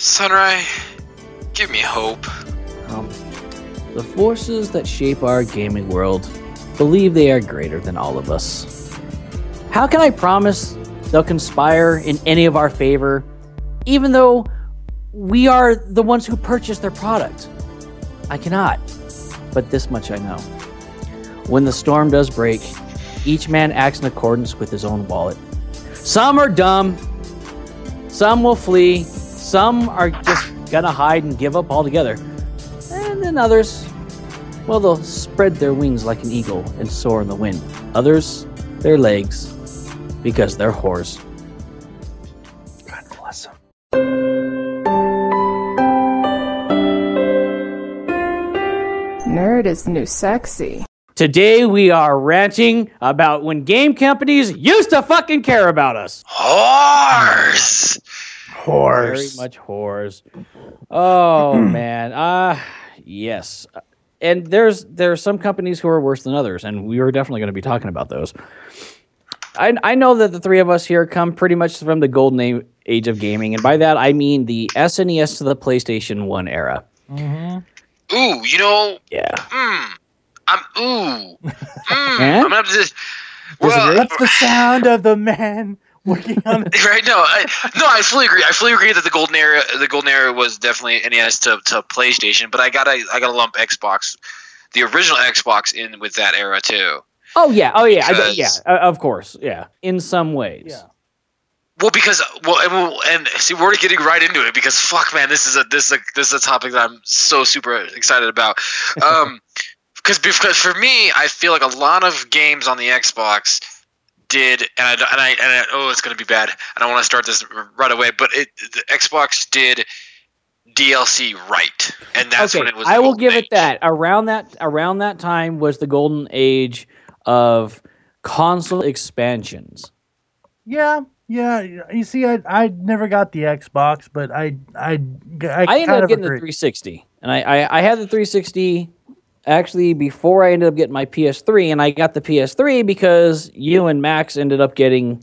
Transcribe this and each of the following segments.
Sunray, give me hope. Um, the forces that shape our gaming world believe they are greater than all of us. How can I promise they'll conspire in any of our favor, even though we are the ones who purchased their product? I cannot. But this much I know. When the storm does break, each man acts in accordance with his own wallet. Some are dumb, some will flee, some are just gonna hide and give up altogether. And then others, well, they'll spread their wings like an eagle and soar in the wind. Others, their legs, because they're whores. God bless him. Nerd is the new sexy. Today we are ranting about when game companies used to fucking care about us. Horse. Very much whores. Oh man. Uh yes. And there's there are some companies who are worse than others, and we are definitely going to be talking about those. I I know that the three of us here come pretty much from the golden age of gaming, and by that I mean the SNES to the PlayStation One era. Mm-hmm. Ooh, you know, Yeah. mm, I'm ooh, mm? I'm gonna have to just. Well, That's the sound of the man working on it. right? No, I, no, I fully agree. I fully agree that the golden era, the golden era was definitely NES to, to PlayStation, but I gotta, I gotta lump Xbox, the original Xbox, in with that era too. Oh yeah. Oh yeah. I, yeah. uh, Of course. Yeah. In some ways. Yeah. Well, because well, and, we'll, and see, we're getting right into it because fuck, man, this is a this is a this is a topic that I'm so super excited about. Um, because because for me, I feel like a lot of games on the Xbox did, and I and I, and I oh, it's gonna be bad. I don't want to start this right away, but it the Xbox did DLC right, and that's okay, when it was. I will golden give it that. Around that around that time was the golden age of console expansions. Yeah, yeah. You see, I I never got the Xbox, but I I I, I, ended up of getting the 360, and I, I I had the 360 actually before I ended up getting my PS3, and I got the PS3 because you and Max ended up getting,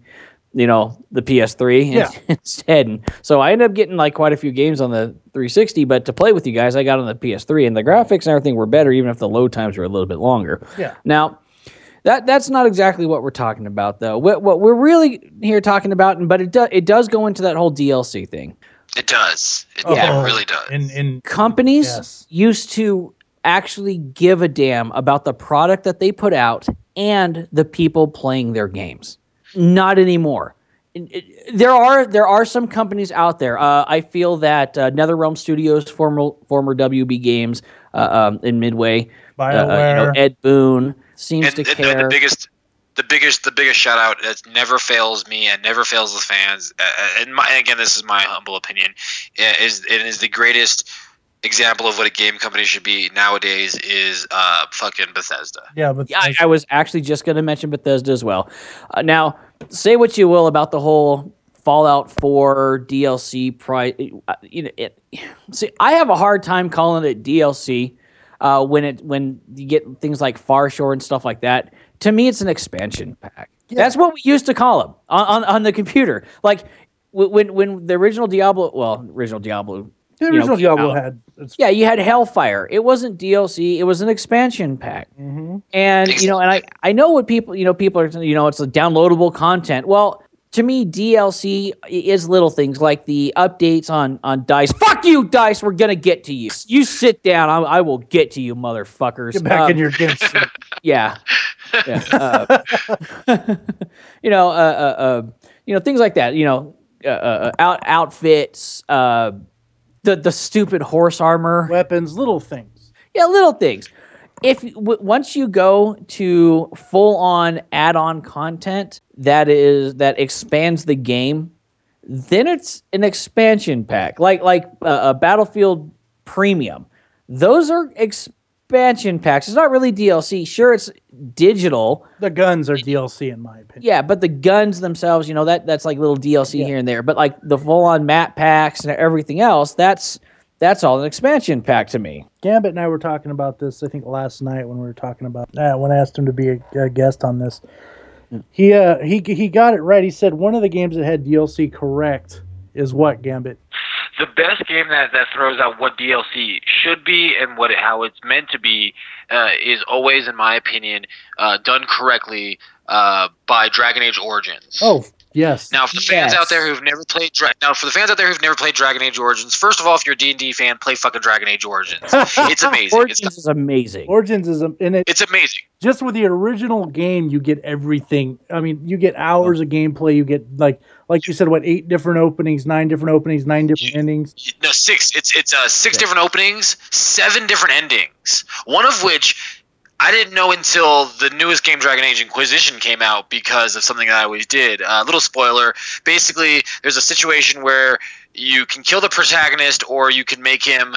you know, the PS3 Yeah. instead. And so I ended up getting like quite a few games on the 360, but to play with you guys, I got on the PS3, and the graphics and everything were better, even if the load times were a little bit longer. Yeah. Now, that that's not exactly what we're talking about, though. What, what we're really here talking about, but it does it does go into that whole DLC thing. It does. It, Yeah. it really does. In in Companies Yes. used to actually give a damn about the product that they put out and the people playing their games. Not anymore. It- it- There are there are some companies out there. Uh, I feel that uh, NetherRealm Studios, former former WB Games uh, um, in Midway, uh, uh, you know, Ed Boon seems and, to and- and care. the biggest the biggest the biggest shout out that never fails me and never fails the fans uh, uh, and my again this is my humble opinion is it is the greatest example of what a game company should be nowadays is uh fucking Bethesda. yeah, but Yeah, I, I was actually just going to mention Bethesda as well. Uh, now, say what you will about the whole Fallout 4 DLC price. Uh, you know, it, see, I have a hard time calling it DLC uh, when it when you get things like Far Shore and stuff like that. To me, it's an expansion pack. That's what we used to call them on, on, on the computer. Like when when the original Diablo, well, original Diablo the you know, original Diablo had. Yeah, you had Hellfire. It wasn't DLC. It was an expansion pack. Mhm. And you know, and I I know what people you know people are you know it's a downloadable content. Well, to me, DLC is little things like the updates on on Dice. Fuck you, Dice. We're gonna get to you. You sit down. I, I will get to you, motherfuckers. Get back Um, in your game. yeah, yeah. Uh, you know, uh, uh, uh, you know things like that. You know, uh, uh, out outfits. The the stupid horse armor. weapons, little things. Yeah, little things. If w- once you go to full on add on content that is that expands the game, then it's an expansion pack, like like uh, a Battlefield Premium. Those are expansion packs. It's not really DLC. Sure, it's digital. The guns are DLC in my opinion. Yeah, but the guns themselves, you know, that that's like little DLC here and there. But like the full on map packs and everything else, that's that's all an expansion pack to me. Gambit and I were talking about this. I think last night when we were talking about uh, when I asked him to be a, a guest on this. He uh he he got it right. He said one of the games that had DLC correct is what Gambit. The best game that that throws out what DLC should be and what it, how it's meant to be uh, is always, in my opinion, uh, done correctly uh, by Dragon Age Origins. Oh, yes. Now, for the fans Yes. out there who've never played, Dra- now for the fans out there who've never played Dragon Age Origins, first of all, if you're a D and D fan, play fucking Dragon Age Origins. It's amazing. It's, Origins is amazing. Origins is a, in it. it's amazing. Just with the original game, you get everything. I mean, you get hours of gameplay. You get like, like you said, what eight different openings, nine different openings, nine different You- endings. No, six. It's it's uh, six different openings, seven different endings. One of which I didn't know until the newest game, Dragon Age Inquisition, came out because of something that I always did. A uh, little spoiler. Basically, there's a situation where you can kill the protagonist, or you can make him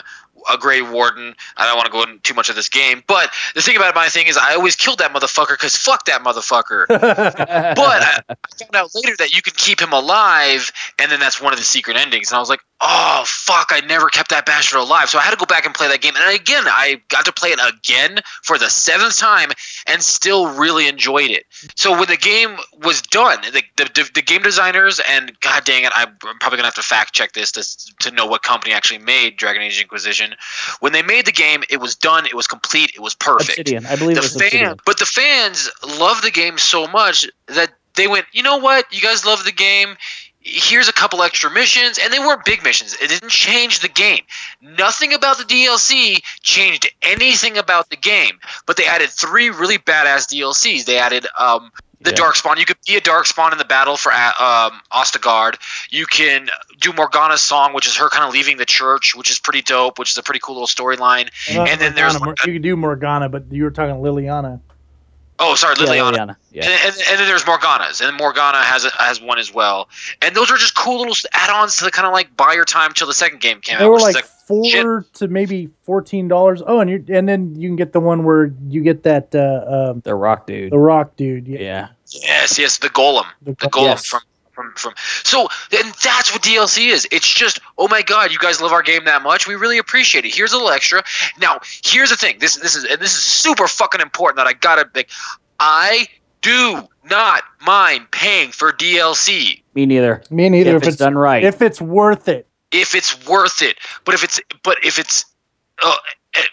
a Grey Warden. I don't want to go into too much of this game, but the thing about my thing is, I always killed that motherfucker because fuck that motherfucker. But I, I found out later that you can keep him alive, and then that's one of the secret endings. And I was like, oh fuck, I never kept that bastard alive. So I had to go back and play that game. And again, I got to play it again for the seventh time, and still really enjoyed it. So when the game was done, the the, the game designers and god dang it, I'm probably gonna have to fact check this to to know what company actually made Dragon Age Inquisition. When they made the game, it was done, it was complete, it was perfect Obsidian. I believe the it was Obsidian. but the fans love the game so much that they went, you know what? You guys love the game. Here's a couple extra missions, and they weren't big missions. It didn't change the game. Nothing about the DLC changed anything about the game. But they added three really badass DLCs. They added um, the Yeah. Dark Spawn. You could be a Dark Spawn in the battle for uh, um, Ostagar. You can do Morgana's song, which is her kind of leaving the church, which is pretty dope, which is a pretty cool little storyline. Not and then there's Morgana, you could do Morgana, but you were talking Leliana. Oh, sorry, Yeah, Leliana. Leliana. Yeah. And, and, and then there's Morgana's, and Morgana has a, has one as well. And those are just cool little add-ons to kind of like buy your time till the second game came They out. were which is like four to maybe fourteen dollars. Oh, and you and then you can get the one where you get that uh, um, The Rock dude. the Rock dude. Yeah. Yeah. yes, yes, the Golem, The the Golem Yes. from from from. So and that's what DLC is. It's just oh my god, you guys love our game that much. We really appreciate it. Here's a little extra. Now here's the thing. This this is and this is super fucking important that I gotta like. I do not mind paying for DLC. Me neither. Me neither. if If, it's done right. if it's worth it. if it's worth it. But if it's but if it's uh,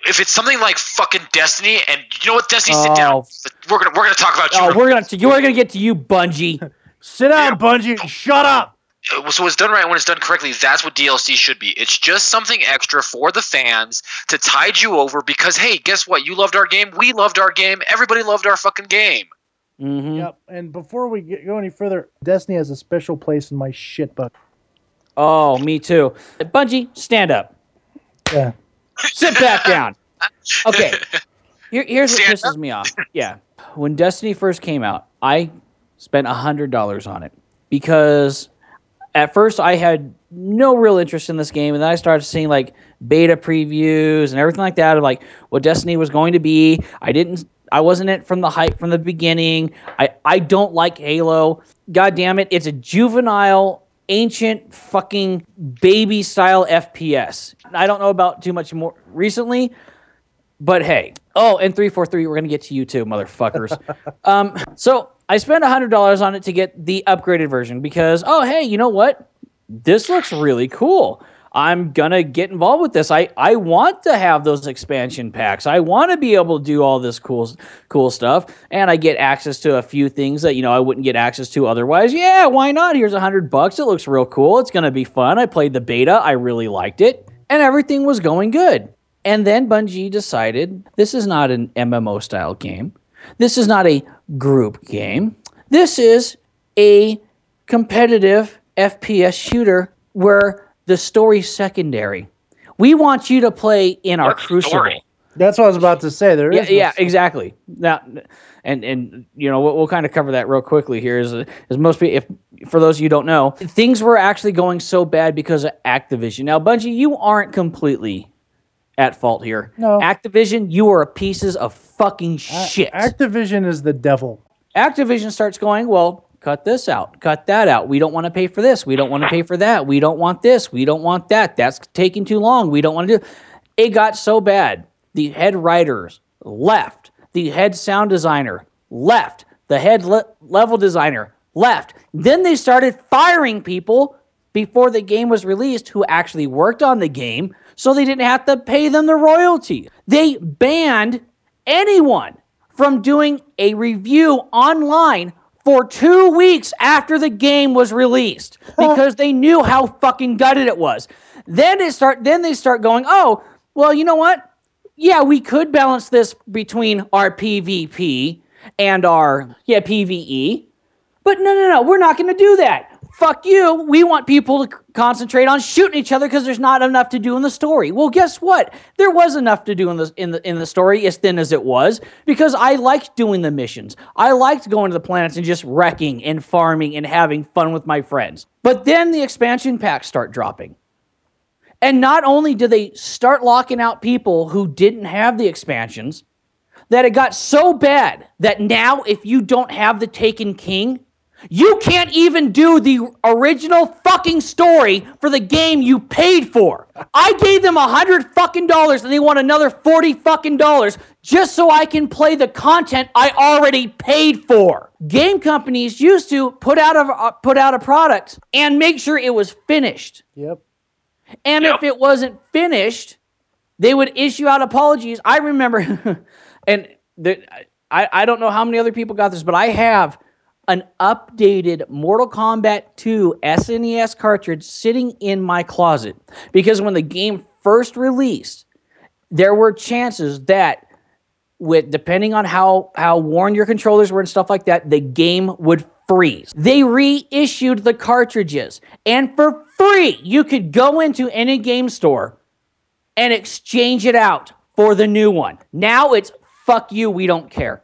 if it's something like fucking Destiny, and you know what, Destiny, sit down. Oh. We're gonna we're gonna talk about you. oh, we're gonna you are gonna get to you, Bungie. Sit down, Bungie. and Shut up. Uh, so it's done right when it's done correctly. That's what DLC should be. It's just something extra for the fans to tide you over because hey, guess what? You loved our game. We loved our game. Everybody loved our fucking game. hmm Yep. And before we get, go any further, Destiny has a special place in my shit book. Oh, me too. Bungie, stand up. Yeah. Sit back down. Okay. Here, here's what Stand pisses me off. Yeah. When Destiny first came out, I spent $100 on it because at first I had no real interest in this game. And then I started seeing like beta previews and everything like that of like what Destiny was going to be. I didn't. I wasn't it from the hype from the beginning. I, I don't like Halo. God damn it. It's a juvenile, ancient, fucking baby style FPS. I don't know about too much more recently, but hey. Oh, and 343, we're going to get to you too, motherfuckers. um, so I spent $100 on it to get the upgraded version because, oh, hey, you know what? This looks really cool. I'm gonna get involved with this. I, I want to have those expansion packs. I want to be able to do all this cool cool stuff, and I get access to a few things that you know I wouldn't get access to otherwise. Yeah, why not? Here's a hundred bucks. It looks real cool. It's gonna be fun. I played the beta. I really liked it, and everything was going good. And then Bungie decided this is not an MMO style game. This is not a group game. This is a competitive FPS shooter where the story's secondary. We want you to play in our What Crucible. story? That's what I was about to say. There Yeah, is yeah, exactly. Now, and and you know we'll, we'll kind of cover that real quickly here. Is is most people, if for those of you who don't know, things were actually going so bad because of Activision. Now, Bungie, you aren't completely at fault here. No. Activision, you are a pieces of fucking A- shit. Activision is the devil. Activision starts going, well, cut this out, cut that out. We don't want to pay for this. We don't want to pay for that. We don't want this. We don't want that. That's taking too long. We don't want to do. It got so bad. The head writers left. The head sound designer left. The head le- level designer left. Then they started firing people before the game was released who actually worked on the game so they didn't have to pay them the royalty. They banned anyone from doing a review online for two weeks after the game was released because they knew how fucking gutted it was. Then it start then they start going, oh, well, you know what? Yeah, we could balance this between our PvP and our yeah PvE, but no, no, no, we're not going to do that. Fuck you. We want people to concentrate on shooting each other because there's not enough to do in the story. Well, guess what? There was enough to do in the in the in the story, as thin as it was, because I liked doing the missions. I liked going to the planets and just wrecking and farming and having fun with my friends. But then the expansion packs start dropping. And not only do they start locking out people who didn't have the expansions, that it got so bad that now if you don't have the Taken King, you can't even do the original fucking story for the game you paid for. I gave them a hundred fucking dollars and they want another forty fucking dollars just so I can play the content I already paid for. Game companies used to put out a uh, put out a product and make sure it was finished. Yep. And Yep. if it wasn't finished, they would issue out apologies. I remember, and the, I, I don't know how many other people got this, but I have an updated Mortal Kombat 2 SNES cartridge sitting in my closet because when the game first released, there were chances that with depending on how how worn your controllers were and stuff like that, the game would freeze. They reissued the cartridges, and for free, you could go into any game store and exchange it out for the new one. Now it's fuck you, we don't care.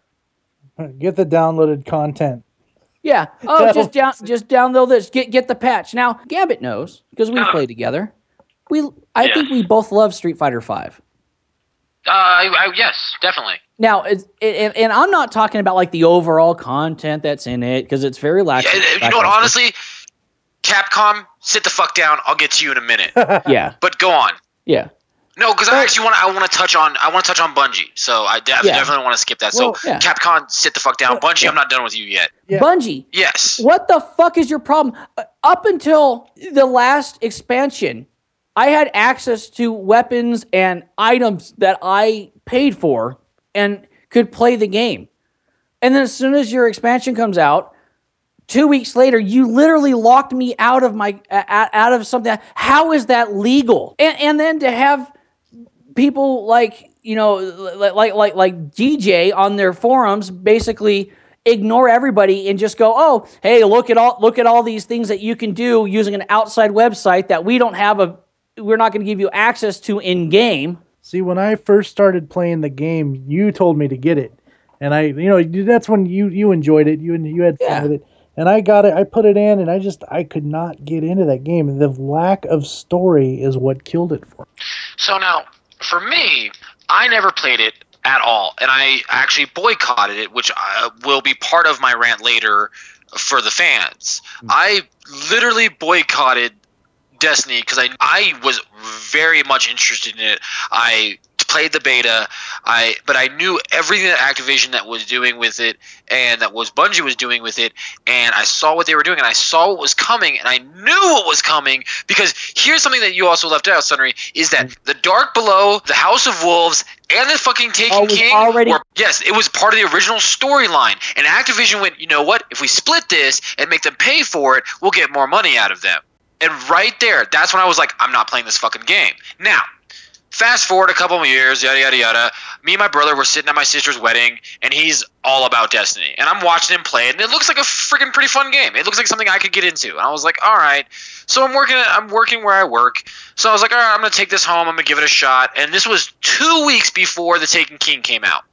Get the downloaded content. Yeah. Oh, That just down, was- just download this. Get get the patch. Now Gambit knows because we play together. We, I Yeah. think we both love Street Fighter Five. Uh, I, I, yes, definitely. Now, it's, it, and, and I'm not talking about like the overall content that's in it because it's very lax. Yeah, you know what? Honestly, Capcom, sit the fuck down. I'll get to you in a minute. yeah, But go on. yeah. No, because I actually want to. I want to touch on. I want to touch on Bungie. So I def- Yeah. definitely want to skip that. Well, so yeah. Capcom, sit the fuck down. Bungie, I'm not done with you yet. Yeah. Bungie, Yes. what the fuck is your problem? Uh, Up until the last expansion, I had access to weapons and items that I paid for and could play the game. And then as soon as your expansion comes out, two weeks later, you literally locked me out of my uh, out of something. How is that legal? And and then to have people like you know like like like like DeeJ on their forums basically ignore everybody and just go, "Oh, hey, look at all look at all these things that you can do using an outside website that we don't have a we're not going to give you access to in game." See, when I first started playing the game, you told me to get it, and I, you know, that's when you you enjoyed it. You you had fun Yeah. with it, and I got it. I put it in, and I just I could not get into that game. The lack of story is what killed it for. me. So now, for me, I never played it at all, and I actually boycotted it, which uh, will be part of my rant later for the fans. I literally boycotted Destiny because I I was very much interested in it. I played the beta, I but I knew everything that Activision that was doing with it and that was Bungie was doing with it, and I saw what they were doing and I saw what was coming and I knew what was coming because here's something that you also left out, Sunry, is that mm-hmm. the Dark Below, the House of Wolves, and the fucking Taken Oh, King already- were yes, it was part of the original storyline. And Activision went, you know what? If we split this and make them pay for it, we'll get more money out of them. And right there, that's when I was like, I'm not playing this fucking game. Now, fast forward a couple of years, yada yada yada. Me and my brother were sitting at my sister's wedding, and he's all about Destiny. And I'm watching him play it, and it looks like a freaking pretty fun game. It looks like something I could get into. And I was like, all right. So I'm working. I'm working where I work. So I was like, all right, I'm gonna take this home. I'm gonna give it a shot. And this was two weeks before the Taken King came out.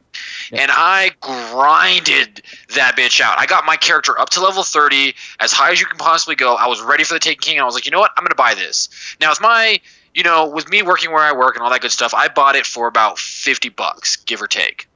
And I grinded that bitch out. I got my character up to level 30, as high as you can possibly go. I was ready for the Taken King, and I was like, you know what? I'm going to buy this. Now, with my, you know, with me working where I work and all that good stuff, I bought it for about 50 bucks, give or take.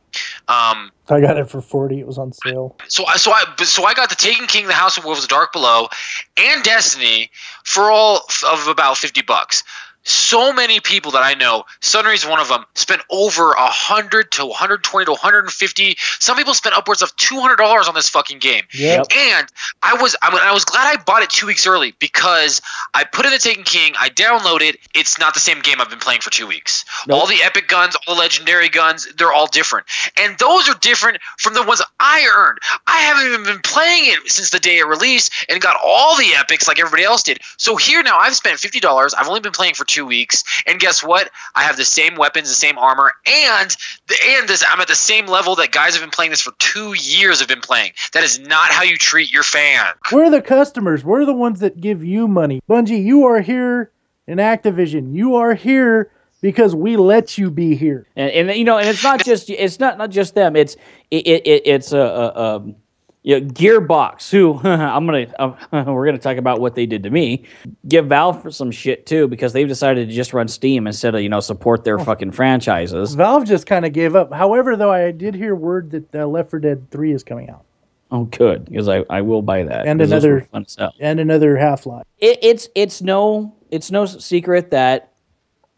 Um, I got it for forty. It was on sale. so I so I so I got the Taken King, the House of Wolves, the Dark Below, and Destiny for all of about fifty bucks. So many people that I know, Sunry's one of them, spent over a hundred to 120 to 150. Some people spent upwards of 200 dollars on this fucking game. Yep. And I was I, mean, I was glad I bought it two weeks early because I put in the Taken King, I download it. It's not the same game I've been playing for two weeks. Nope. All the epic guns, all the legendary guns, they're all different, and those are different from the ones I earned. I haven't even been playing it since the day it released and got all the epics like everybody else did. So here now, I've spent fifty dollars. I've only been playing for two weeks, and guess what? I have the same weapons, the same armor, and the and this I'm at the same level that guys have been playing this for two years have been playing. That is not how you treat your fan. We're the customers. We're the ones that give you money. Bungie, you are here in Activision. You are here because we let you be here. and, and you know, and it's not just it's not not just them. It's it, it, it it's a, a, um you know, Gearbox, who I'm gonna uh, we're gonna talk about what they did to me. Give Valve for some shit too because they've decided to just run Steam instead of you know support their fucking franchises. Valve just kind of gave up. However, though, I did hear word that uh, Left 4 Dead 3 is coming out Oh, good because I, I will buy that. And another- fun as hell. and another Half Life. it, it's it's no it's no secret that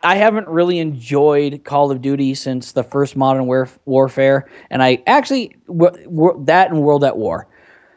I haven't really enjoyed Call of Duty since the first Modern Warf- Warfare, and I actually w- w- that and World at War.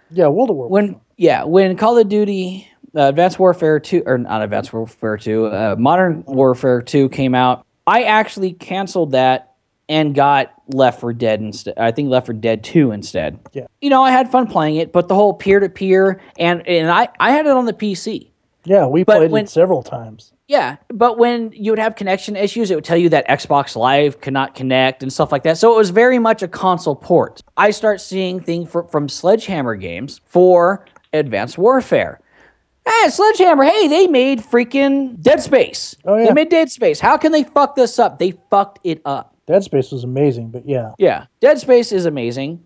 Yeah, World at War. When yeah, when Call of Duty uh, Advanced Warfare two or not Advanced Warfare two, uh, Modern Warfare two came out, I actually canceled that and got Left 4 Dead instead. I think Left 4 Dead two instead. Yeah. You know, I had fun playing it, but the whole peer to peer and and I I had it on the PC. Yeah, we but played when- it several times. Yeah, but when you would have connection issues, it would tell you that Xbox Live could not connect and stuff like that. So it was very much a console port. I start seeing things fr- from Sledgehammer games for Advanced Warfare. Hey, Sledgehammer, hey, they made freaking Dead Space. Oh, yeah. They made Dead Space. How can they fuck this up? They fucked it up. Dead Space was amazing, but yeah. Yeah, Dead Space is amazing,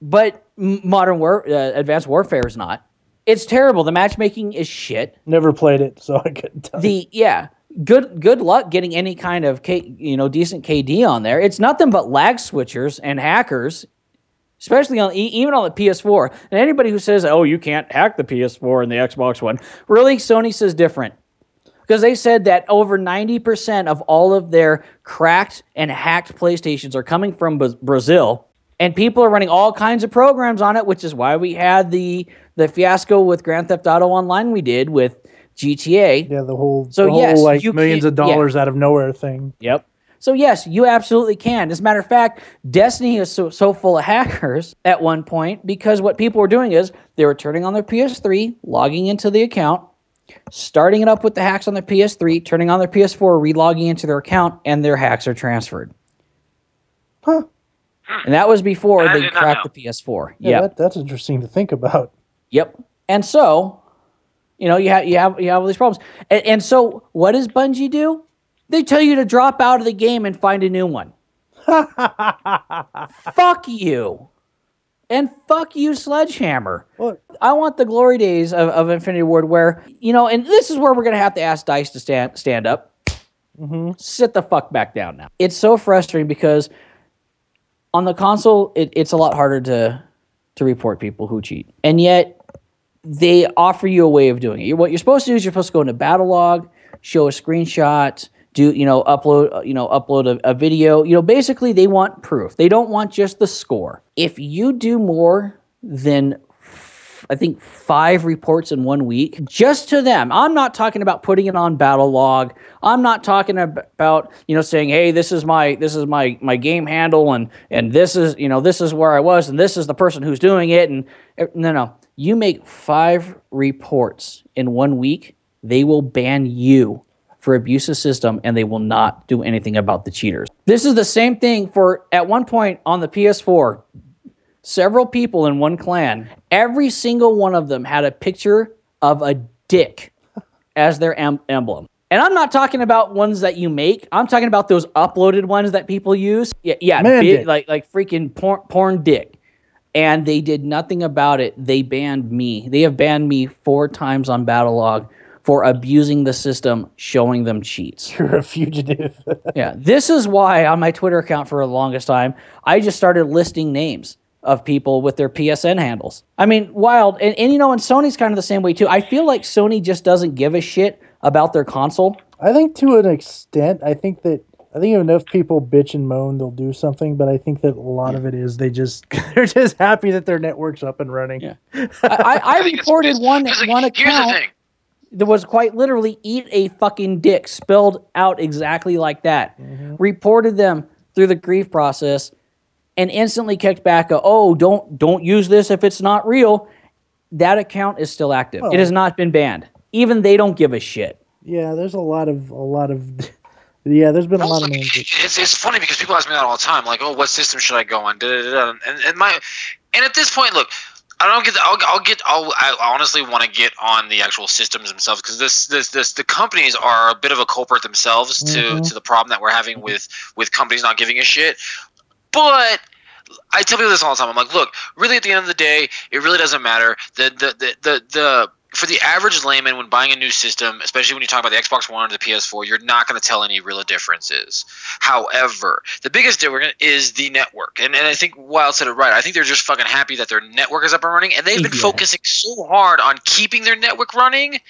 but Modern War, uh, Advanced Warfare is not. It's terrible. The matchmaking is shit. Never played it, so I couldn't tell. you. the yeah good good luck getting any kind of K, you know decent KD on there. It's nothing but lag switchers and hackers, especially on even on the PS4. And anybody who says, "Oh, you can't hack the PS4 and the Xbox One," really, Sony says different. Because they said that over 90% of all of their cracked and hacked PlayStations are coming from Bra- Brazil, and people are running all kinds of programs on it, which is why we had the the fiasco with Grand Theft Auto Online we did with GTA. yeah, the whole, So, the whole yes, like you millions can't- of dollars out of nowhere thing. Yep. So yes, you absolutely can. As a matter of fact, Destiny is so, so full of hackers at one point because what people were doing is they were turning on their PS3, logging into the account, starting it up with the hacks on their PS3, turning on their PS4, relogging into their account, and their hacks are transferred. Huh. And that was before I they cracked the PS4. Yeah, Yep. that, that's interesting to think about. Yep. And so, you know, you have you have you have all these problems. And, and so, what does Bungie do? They tell you to drop out of the game and find a new one. fuck you. And fuck you, Sledgehammer. What? I want the glory days of, of Infinity Ward where, you know, and this is where we're going to have to ask DICE to stand, stand up. hmm Sit the fuck back down now. It's so frustrating because on the console, it, it's a lot harder to, to report people who cheat. And yet, they offer you a way of doing it. What you're supposed to do is you're supposed to go into Battlelog, show a screenshot, do you know upload uh, you know upload a, a video. You know basically they want proof. They don't want just the score. If you do more than I think five reports in one week, just to them. I'm not talking about putting it on Battlelog. I'm not talking ab- about you know saying hey this is my this is my my game handle and and this is you know this is where I was and this is the person who's doing it and uh, no no you make five reports in one week, they will ban you for abuse of system and they will not do anything about the cheaters. This is the same thing for at one point on the PS4, several people in one clan, every single one of them had a picture of a dick as their em- emblem. And I'm not talking about ones that you make. I'm talking about those uploaded ones that people use. Yeah, yeah, big- like like freaking porn, porn dick and they did nothing about it. They banned me. They have banned me four times on Battlelog for abusing the system, showing them cheats. You're a fugitive. yeah, this is why on my Twitter account for the longest time, I just started listing names of people with their PSN handles. I mean, wild. And, and you know, and Sony's kind of the same way too. I feel like Sony just doesn't give a shit about their console. I think to an extent, I think that I think if enough people bitch and moan, they'll do something. But I think that a lot of it is they just they're just happy that their network's up and running. Yeah. I, I, I reported one here's the- one Here's the account that was quite literally eat a fucking dick spelled out exactly like that. Mm-hmm. Reported them through the grief process and instantly kicked back a, oh don't don't use this if it's not real. That account is still active. Well- it has not been banned. Even they don't give a shit. Yeah, there's a lot of a lot of yeah. There's been a lot of names. It's, it's funny because people ask me that all the time, like, "Oh, what system should I go on?" Da, da, da. And, and my and at this point, look, I don't get. I'll, I'll get. I'll, I honestly want to get on the actual systems themselves because this, this, this, the companies are a bit of a culprit themselves to Mhm. to the problem that we're having with with companies not giving a shit. But I tell people this all the time. I'm like, look, really, at the end of the day, it really doesn't matter. The the the the, the for the average layman, when buying a new system, especially when you talk about the Xbox One or the PS4, you're not going to tell any real differences. However, the biggest difference is the network, and, and I think Wild said it right. I think they're just fucking happy that their network is up and running, and they've been Yeah. focusing so hard on keeping their network running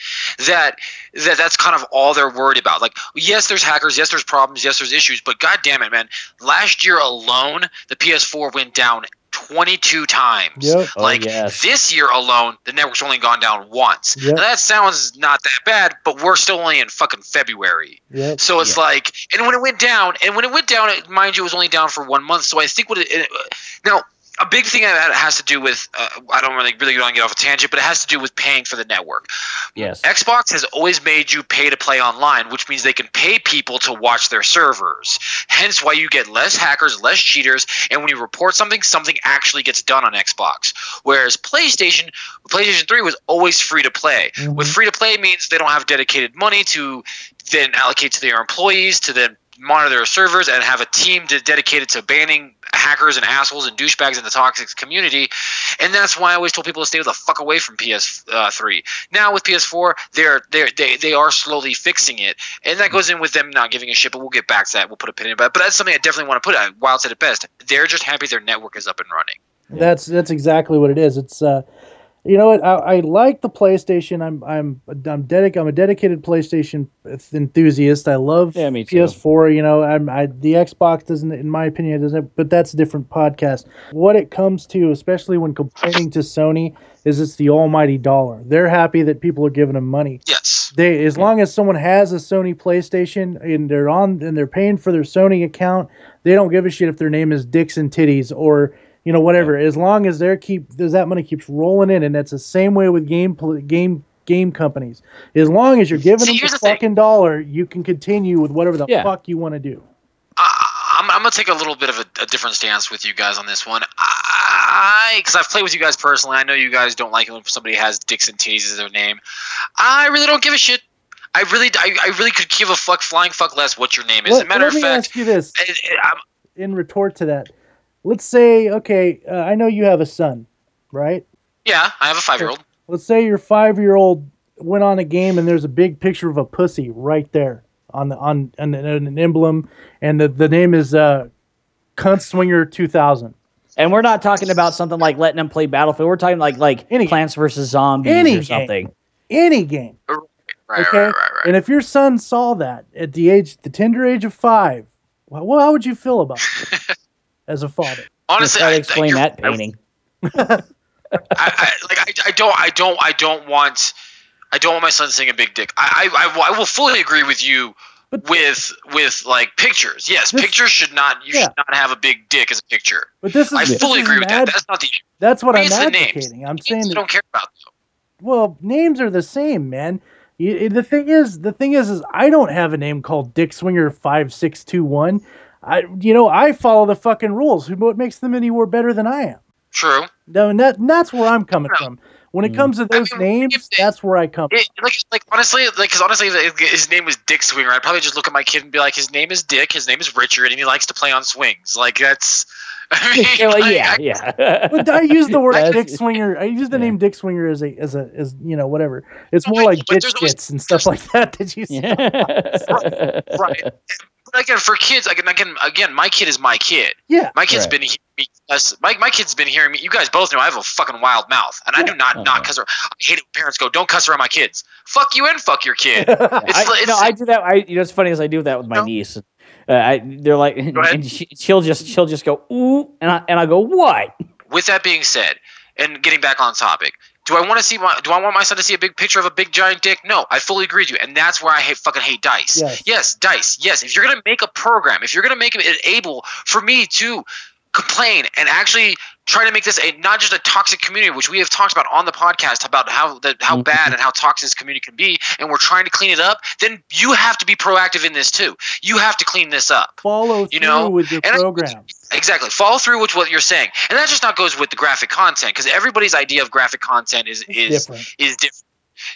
that that that's kind of all they're worried about. Like, yes, there's hackers, yes, there's problems, yes, there's issues, but god damn it, man, last year alone, the PS4 went down 22 times. Yep. Oh, Like yes. this year alone, the network's only gone down once. Yep. Now that sounds not that bad, but we're still only in fucking February. Yep. So it's like, and when it went down, and when it went down, it, mind you, it was only down for one month. So I think what it, it now a big thing that has to do with uh, I don't really really want to get off a tangent, but it has to do with paying for the network. Yes. Xbox has always made you pay to play online, which means they can pay people to watch their servers. Hence why you get less hackers, less cheaters, and when you report something, something actually gets done on Xbox. Whereas PlayStation, PlayStation 3 was always free to play. Mhm. With free to play means they don't have dedicated money to then allocate to their employees to then monitor their servers and have a team to, dedicated to banning hackers and assholes and douchebags in the toxic community. And that's why I always told people to stay the fuck away from PS3. Now with PS4, they're they're they they are slowly fixing it, and that goes in with them not giving a shit. But we'll get back to that. We'll put a pin in it. But but that's something I definitely want to put. Out. Wild said it best. They're just happy their network is up and running. That's that's exactly what it is. It's uh, you know what? I, I like the PlayStation. I'm I'm I'm dedic- I'm a dedicated PlayStation enthusiast. I love Yeah, me too. PS4. You know, I'm I the Xbox doesn't, in my opinion, doesn't. But that's a different podcast. What it comes to, especially when complaining to Sony, is it's the almighty dollar. They're happy that people are giving them money. Yes. They as long as someone has a Sony PlayStation and they're on and they're paying for their Sony account, they don't give a shit if their name is Dicks and Titties or you know whatever. As long as they're keep as that money keeps rolling in, and that's the same way with game game game companies. As long as you're giving See, them the the fucking dollar, you can continue with whatever the Yeah. fuck you want to do. I, I'm, I'm gonna take a little bit of a, a different stance with you guys on this one. I, because I've played with you guys personally, I know you guys don't like it when somebody has dicks and titties as their name. I really don't give a shit. I really, I, I really could give a fuck, flying fuck less what your name is. As a Let, matter let of me fact, ask you this I'm, in retort to that. Let's say, okay, uh, I know you have a son, right? yeah, I have a five year old. let's say your five year old went on a game and there's a big picture of a pussy right there on the on, on an, an emblem and the, the name is uh cunt swinger 2000 And we're not talking about something like letting them play Battlefield. We're talking like like Any- Plants vs Zombies any or game. something. any game Right, okay right, right, right. and if your son saw that at the age the tender age of five well, well how would you feel about it as a father Honestly, I, explain that painting. I, I like I, I don't I don't I don't want I don't want my son seeing a big dick. I I, I, will- I will fully agree with you But- with with like pictures. Yes, This- pictures should not you Yeah. should not have a big dick as a picture. but this is I this fully is agree with an that. That's not the issue. that's what i'm it's names. advocating i'm names saying I that don't care about. Though. Well, names are the same, man. You, the thing is, the thing is, is I don't have a name called Dick Swinger five six two one. I, you know, I follow the fucking rules. What makes them any more better than I am? True. No, and that, and that's where I'm coming No. from. When it Mm. comes to I those mean, names, if they- that's where I come. It, like like honestly, like because honestly, if his name was Dick Swinger. I'd probably just look at my kid and be like, his name is Dick. His name is Richard, and he likes to play on swings. Like that's. I mean, Yeah, well, like, yeah, I- yeah. But I use the word That's- Dick Swinger. I use the Yeah. name Dick Swinger as a as a as you know whatever. It's more like there's bitch always- gits and stuff like that. That you say. right. But again, for kids, again, again, again, my kid is my kid. Yeah. My kid's Right. been here me cuss. My, my kid's been hearing me. You guys both know I have a fucking wild mouth, and I do not Oh, not yeah. cuss. Around. I hate it when parents go, "Don't cuss around my kids." Fuck you and fuck your kid. It's, I, it's, no, I do that. I you know, it's funny as I do that with my No. niece. Uh, I, they're like, and she, she'll just she'll just go ooh, and I and I go what? with that being said, and getting back on topic, do I want to see my do I want my son to see a big picture of a big giant dick? No, I fully agree with you, and that's where I hate fucking hate dice. Yes. dice. Yes, if you're gonna make a program, if you're gonna make it able for me to complain and actually try to make this a not just a toxic community, which we have talked about on the podcast about how the, how Mhm. bad and how toxic this community can be, and we're trying to clean it up, then you have to be proactive in this too. You have to clean this up. Follow You through know, with your and I- Exactly. Follow through with what you're saying, and that just not goes with the graphic content because everybody's idea of graphic content is is different. is different.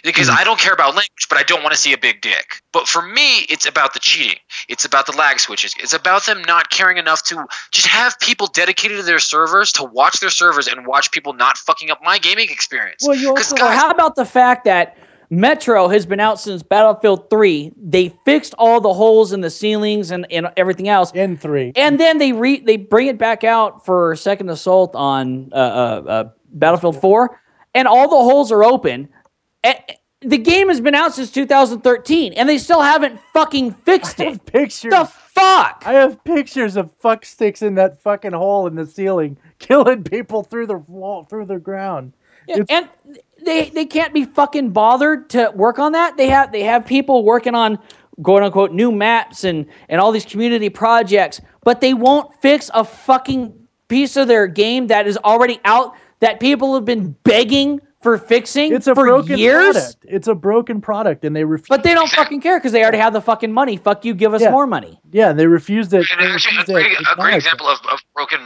Because Mhm. I don't care about language, but I don't want to see a big dick. But for me, it's about the cheating. It's about the lag switches. It's about them not caring enough to just have people dedicated to their servers to watch their servers and watch people not fucking up my gaming experience. Well, you 'Cause also Or guys, how about the fact that Metro has been out since Battlefield 3? They fixed all the holes in the ceilings and, and everything else. in three. And then they re they bring it back out for second assault on uh, uh, uh, Battlefield 4, and all the holes are open. And the game has been out since 2013, and they still haven't fucking fixed I it. have pictures. The fuck? I have pictures of fuck sticks in that fucking hole in the ceiling, killing people through the wall, through the ground. Yeah, and they they can't be fucking bothered to work on that. They have they have people working on quote unquote new maps and and all these community projects, but they won't fix a fucking piece of their game that is already out that people have been begging for fixing It's a for broken years. product. It's a broken product, and they refuse. But they don't fucking care because they already have the fucking money. Fuck you, give us Yeah. more money. yeah, they refuse it. And They actually, a great, to a great example of, of broken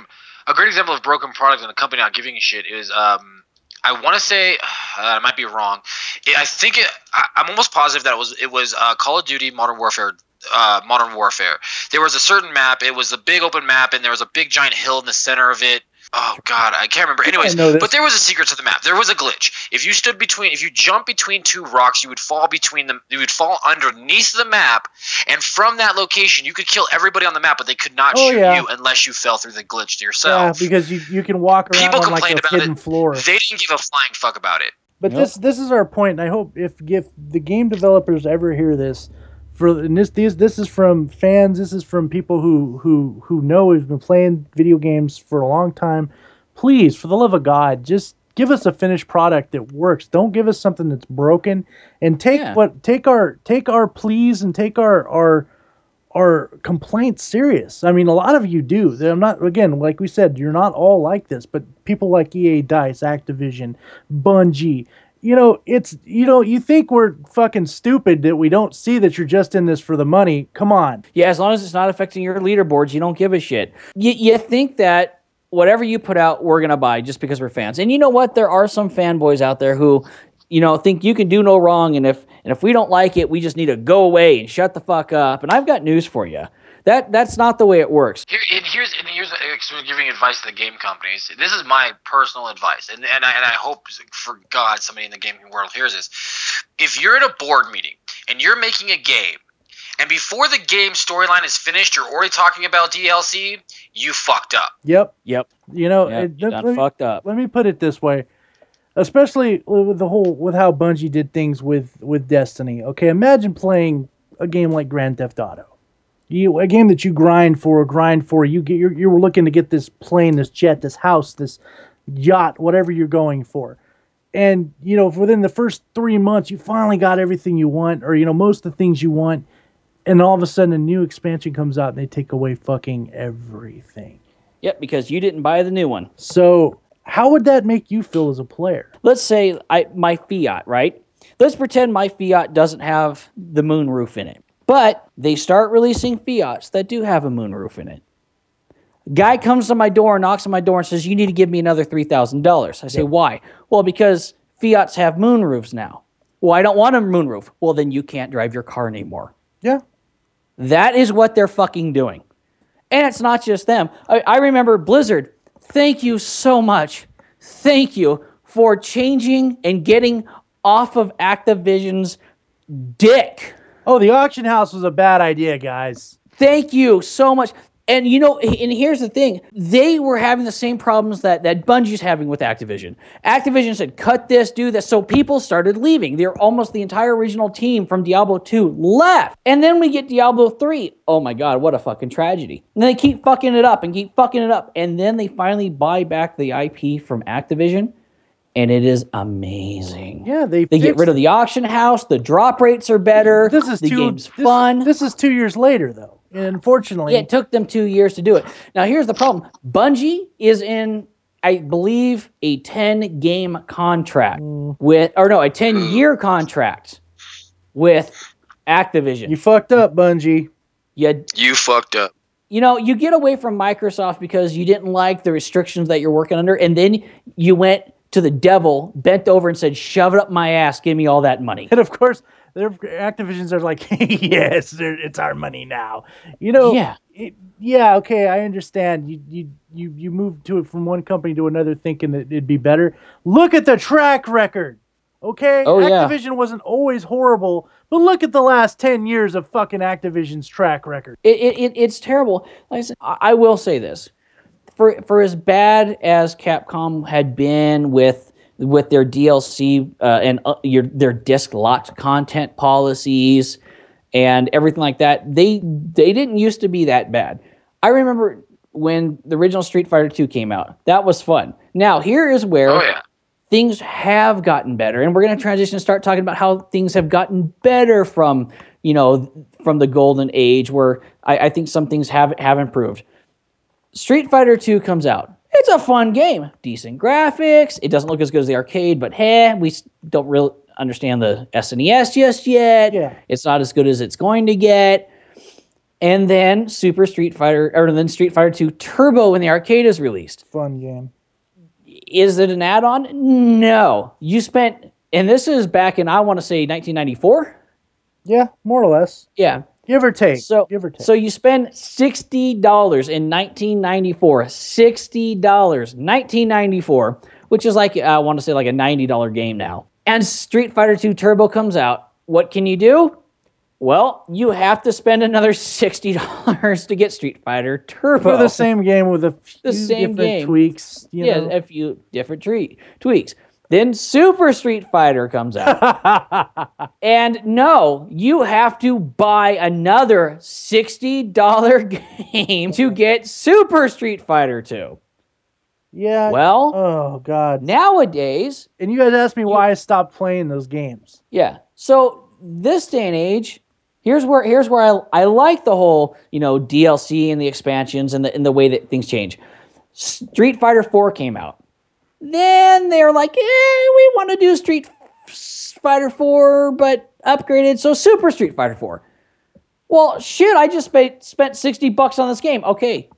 a great example of broken product in a company not giving a shit is um I want to say uh, I might be wrong. I I think it, I, I'm almost positive that it was it was uh, Call of Duty Modern Warfare. Uh, Modern Warfare. There was a certain map. It was a big open map, and there was a big giant hill in the center of it. Oh God, I can't remember. Anyways, but there was a secret to the map. There was a glitch. If you stood between, if you jump between two rocks, you would fall between them. You would fall underneath the map, and from that location, you could kill everybody on the map, but they could not Oh, shoot yeah. you unless you fell through the glitch Yeah, yourself. because you, you can walk around People on like complained a about hidden it. floor. They didn't give a flying fuck about it. But Yep. this this is our point, and I hope if if the game developers ever hear this, for and this these this is from fans, this is from people who who who know have been playing video games for a long time. Please, for the love of God, just give us a finished product that works. Don't give us something that's broken. And take Yeah. what take our take our pleas and take our our our complaints serious. I mean, a lot of you do. I'm not again, like we said, you're not all like this, but people like EA Dice, Activision, Bungie, you know, it's you know, you think we're fucking stupid that we don't see that you're just in this for the money. Come on. Yeah, as long as it's not affecting your leaderboards, you don't give a shit. You, you think that whatever you put out, we're gonna buy just because we're fans. And you know what? There are some fanboys out there who, you know, think you can do no wrong, and if and if we don't like it, we just need to go away and shut the fuck up. And I've got news for you. That that's not the way it works. Here, and here's and here's uh, so giving advice to the game companies. This is my personal advice, and and I, and I hope for God somebody in the gaming world hears this. If you're at a board meeting and you're making a game, and before the game storyline is finished, you're already talking about DLC, you fucked up. Yep. Yep. You know, Yeah, it- you let, done me, fucked up. let me put it this way. Especially with the whole with how Bungie did things with with Destiny. Okay, imagine playing a game like Grand Theft Auto. You a game that you grind for, grind for. You get you're, you're looking to get this plane, this jet, this house, this yacht, whatever you're going for. And you know, within the first three months, you finally got everything you want, or you know, most of the things you want. And all of a sudden, a new expansion comes out, and they take away fucking everything. Yep, because you didn't buy the new one. So, how would that make you feel as a player? Let's say I my Fiat, right? Let's pretend my Fiat doesn't have the moon roof in it. But they start releasing Fiats that do have a moon roof in it. Guy comes to my door, knocks on my door, and says, You need to give me another $3,000. I say, Why? Well, because Fiats have moon roofs now. Well, I don't want a moon roof. Well, then you can't drive your car anymore. Yeah. That is what they're fucking doing. And it's not just them. I, I remember Blizzard. Thank you so much. Thank you for changing and getting off of Activision's dick. Oh, the auction house was a bad idea, guys. Thank you so much. And you know, and here's the thing: they were having the same problems that that Bungie's having with Activision. Activision said, "Cut this, do this," so people started leaving. They're almost the entire original team from Diablo 2 left, and then we get Diablo 3. Oh my God, what a fucking tragedy! And they keep fucking it up and keep fucking it up, and then they finally buy back the IP from Activision, and it is amazing. Yeah, they They get rid of the auction house. The drop rates are better. This is the two, game's this- fun. This is two years later, though. And unfortunately, Yeah, it took them two years to do it. Now, here's the problem Bungie is in, I believe, a 10 game contract Mm. with, or no, a 10 year contract with Activision. you fucked up, Bungie. You, You fucked up. you know, you get away from Microsoft because you didn't like the restrictions that you're working under, and then you went to the devil, bent over, and said, Shove it up my ass, give me all that money. And of course, their Activisions are like, yes, it's our money now. You know, Yeah. it, yeah, okay, I understand. You you you you moved to it from one company to another, thinking that it'd be better. Look at the track record. Okay, Oh, yeah. Activision wasn't always horrible, but look at the last ten years of fucking Activision's track record. it, it, it it's terrible. Like I, said, I I will say this: for for as bad as Capcom had been with with their DLC uh, and uh, your their disc locked content policies and everything like that, they they didn't used to be that bad. I remember when the original Street Fighter 2 came out. That was fun. Now here is where Oh yeah. things have gotten better and we're going to transition and start talking about how things have gotten better from you know from the golden age where i, I think some things have have improved street fighter 2 comes out it's a fun game decent graphics it doesn't look as good as the arcade but hey we don't really understand the snes just yet Yeah. it's not as good as it's going to get and then super street fighter or then street fighter 2 turbo when the arcade is released Fun game. is it an add-on? No. You spent, and this is back in I want to say 1994. Yeah, more or less. Yeah. Give or take. So give or take. so you spend sixty dollars in 1994. Sixty dollars, 1994, which is like I want to say like a ninety dollar game now. And Street Fighter 2 Turbo comes out. What can you do? Well, you have to spend another sixty dollars to get Street Fighter Turbo. for the same game with a few The same different game. tweaks. You yeah, know? a few different treat, tweaks. Then Super Street Fighter comes out. and no, you have to buy another $60 game to get Super Street Fighter 2. yeah. Well, oh God. nowadays, And you guys asked me why I stopped playing those games. yeah. So this day and age, here's where here's where I I like the whole, you know, DLC and the expansions and the and the way that things change. Street Fighter 4 came out. Then they're like, eh, we want to do Street Fighter 4, but upgraded, so Super Street Fighter 4. Well, shit, I just spent spent 60 bucks on this game. Okay.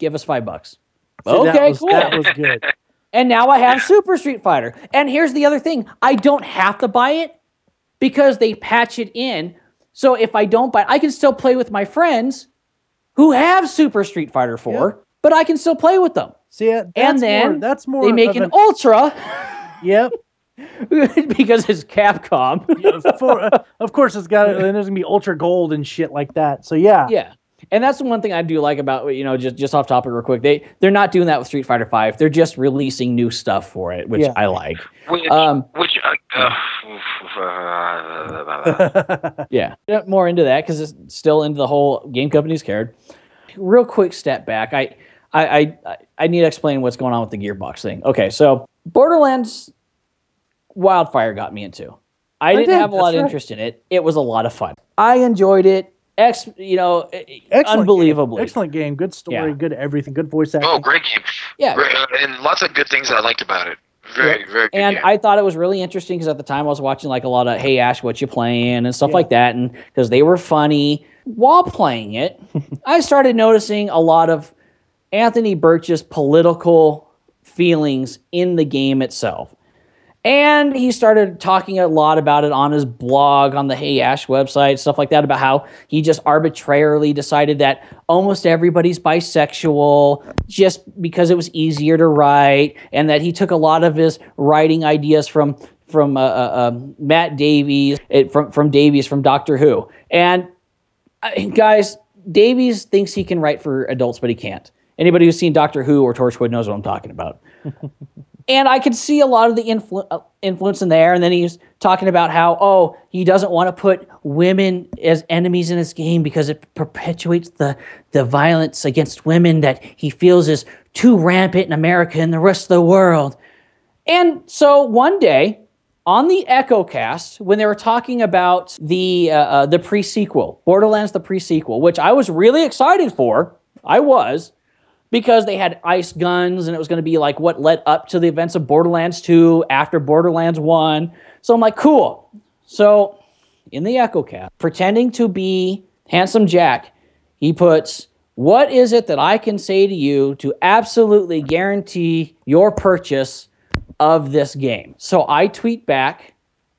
Give us five bucks. That okay, was- cool. That was good. And now I have Super Street Fighter. And here's the other thing I don't have to buy it because they patch it in. So if I don't buy it, I can still play with my friends who have Super Street Fighter 4, but I can still play with them. See, that's and then more, that's more. they make of an Ultra Yep. because it's Capcom. For, uh, of course, it's got. And there's gonna be ultra gold and shit like that. So yeah. yeah. And that's the one thing I do like about you know just just off topic real quick. They they're not doing that with Street Fighter 5. They're just releasing new stuff for it, which Yeah. I like. Which, Um which uh, uh, Yeah, Get more into that because it's still into the whole game companies cared. Real quick step back. I, I, I, I need to explain what's going on with the Gearbox thing. Okay, so Borderlands Wildfire got me into. I, didn't did, have a lot of right. interest in it. It was a lot of fun. I enjoyed it. Ex, you know, Excellent unbelievably. Game. Excellent game. Good story. Yeah. Good everything. Good voice acting. oh, great game. Yeah, uh, and lots of good things I liked about it. Very, very good. and game. I thought it was really interesting because at the time I was watching like a lot of Hey Ash, what you playing and stuff Yeah. like that, and because they were funny while playing it, I started noticing a lot of Anthony Burch's political feelings in the game itself. And he started talking a lot about it on his blog, on the Hey Ash website, stuff like that, about how he just arbitrarily decided that almost everybody's bisexual just because it was easier to write, and that he took a lot of his writing ideas from from uh, uh, um, Matt Davies, from from Davies from Doctor Who. And uh, guys, Davies thinks he can write for adults, but he can't. Anybody who's seen Doctor Who or Torchwood knows what I'm talking about. and I could see a lot of the influ- uh, influence in there. And then he's talking about how, oh, he doesn't want to put women as enemies in his game because it perpetuates the, the violence against women that he feels is too rampant in America and the rest of the world. And so one day, on the Echo Cast, when they were talking about the uh, uh, the pre sequel, Borderlands the pre sequel, which I was really excited for, I was, because they had ice guns and it was going to be like what led up to the events of Borderlands 2 after Borderlands 1. So I'm like, cool. So in the Echo Cast, pretending to be Handsome Jack, he puts, What is it that I can say to you to absolutely guarantee your purchase of this game? So I tweet back,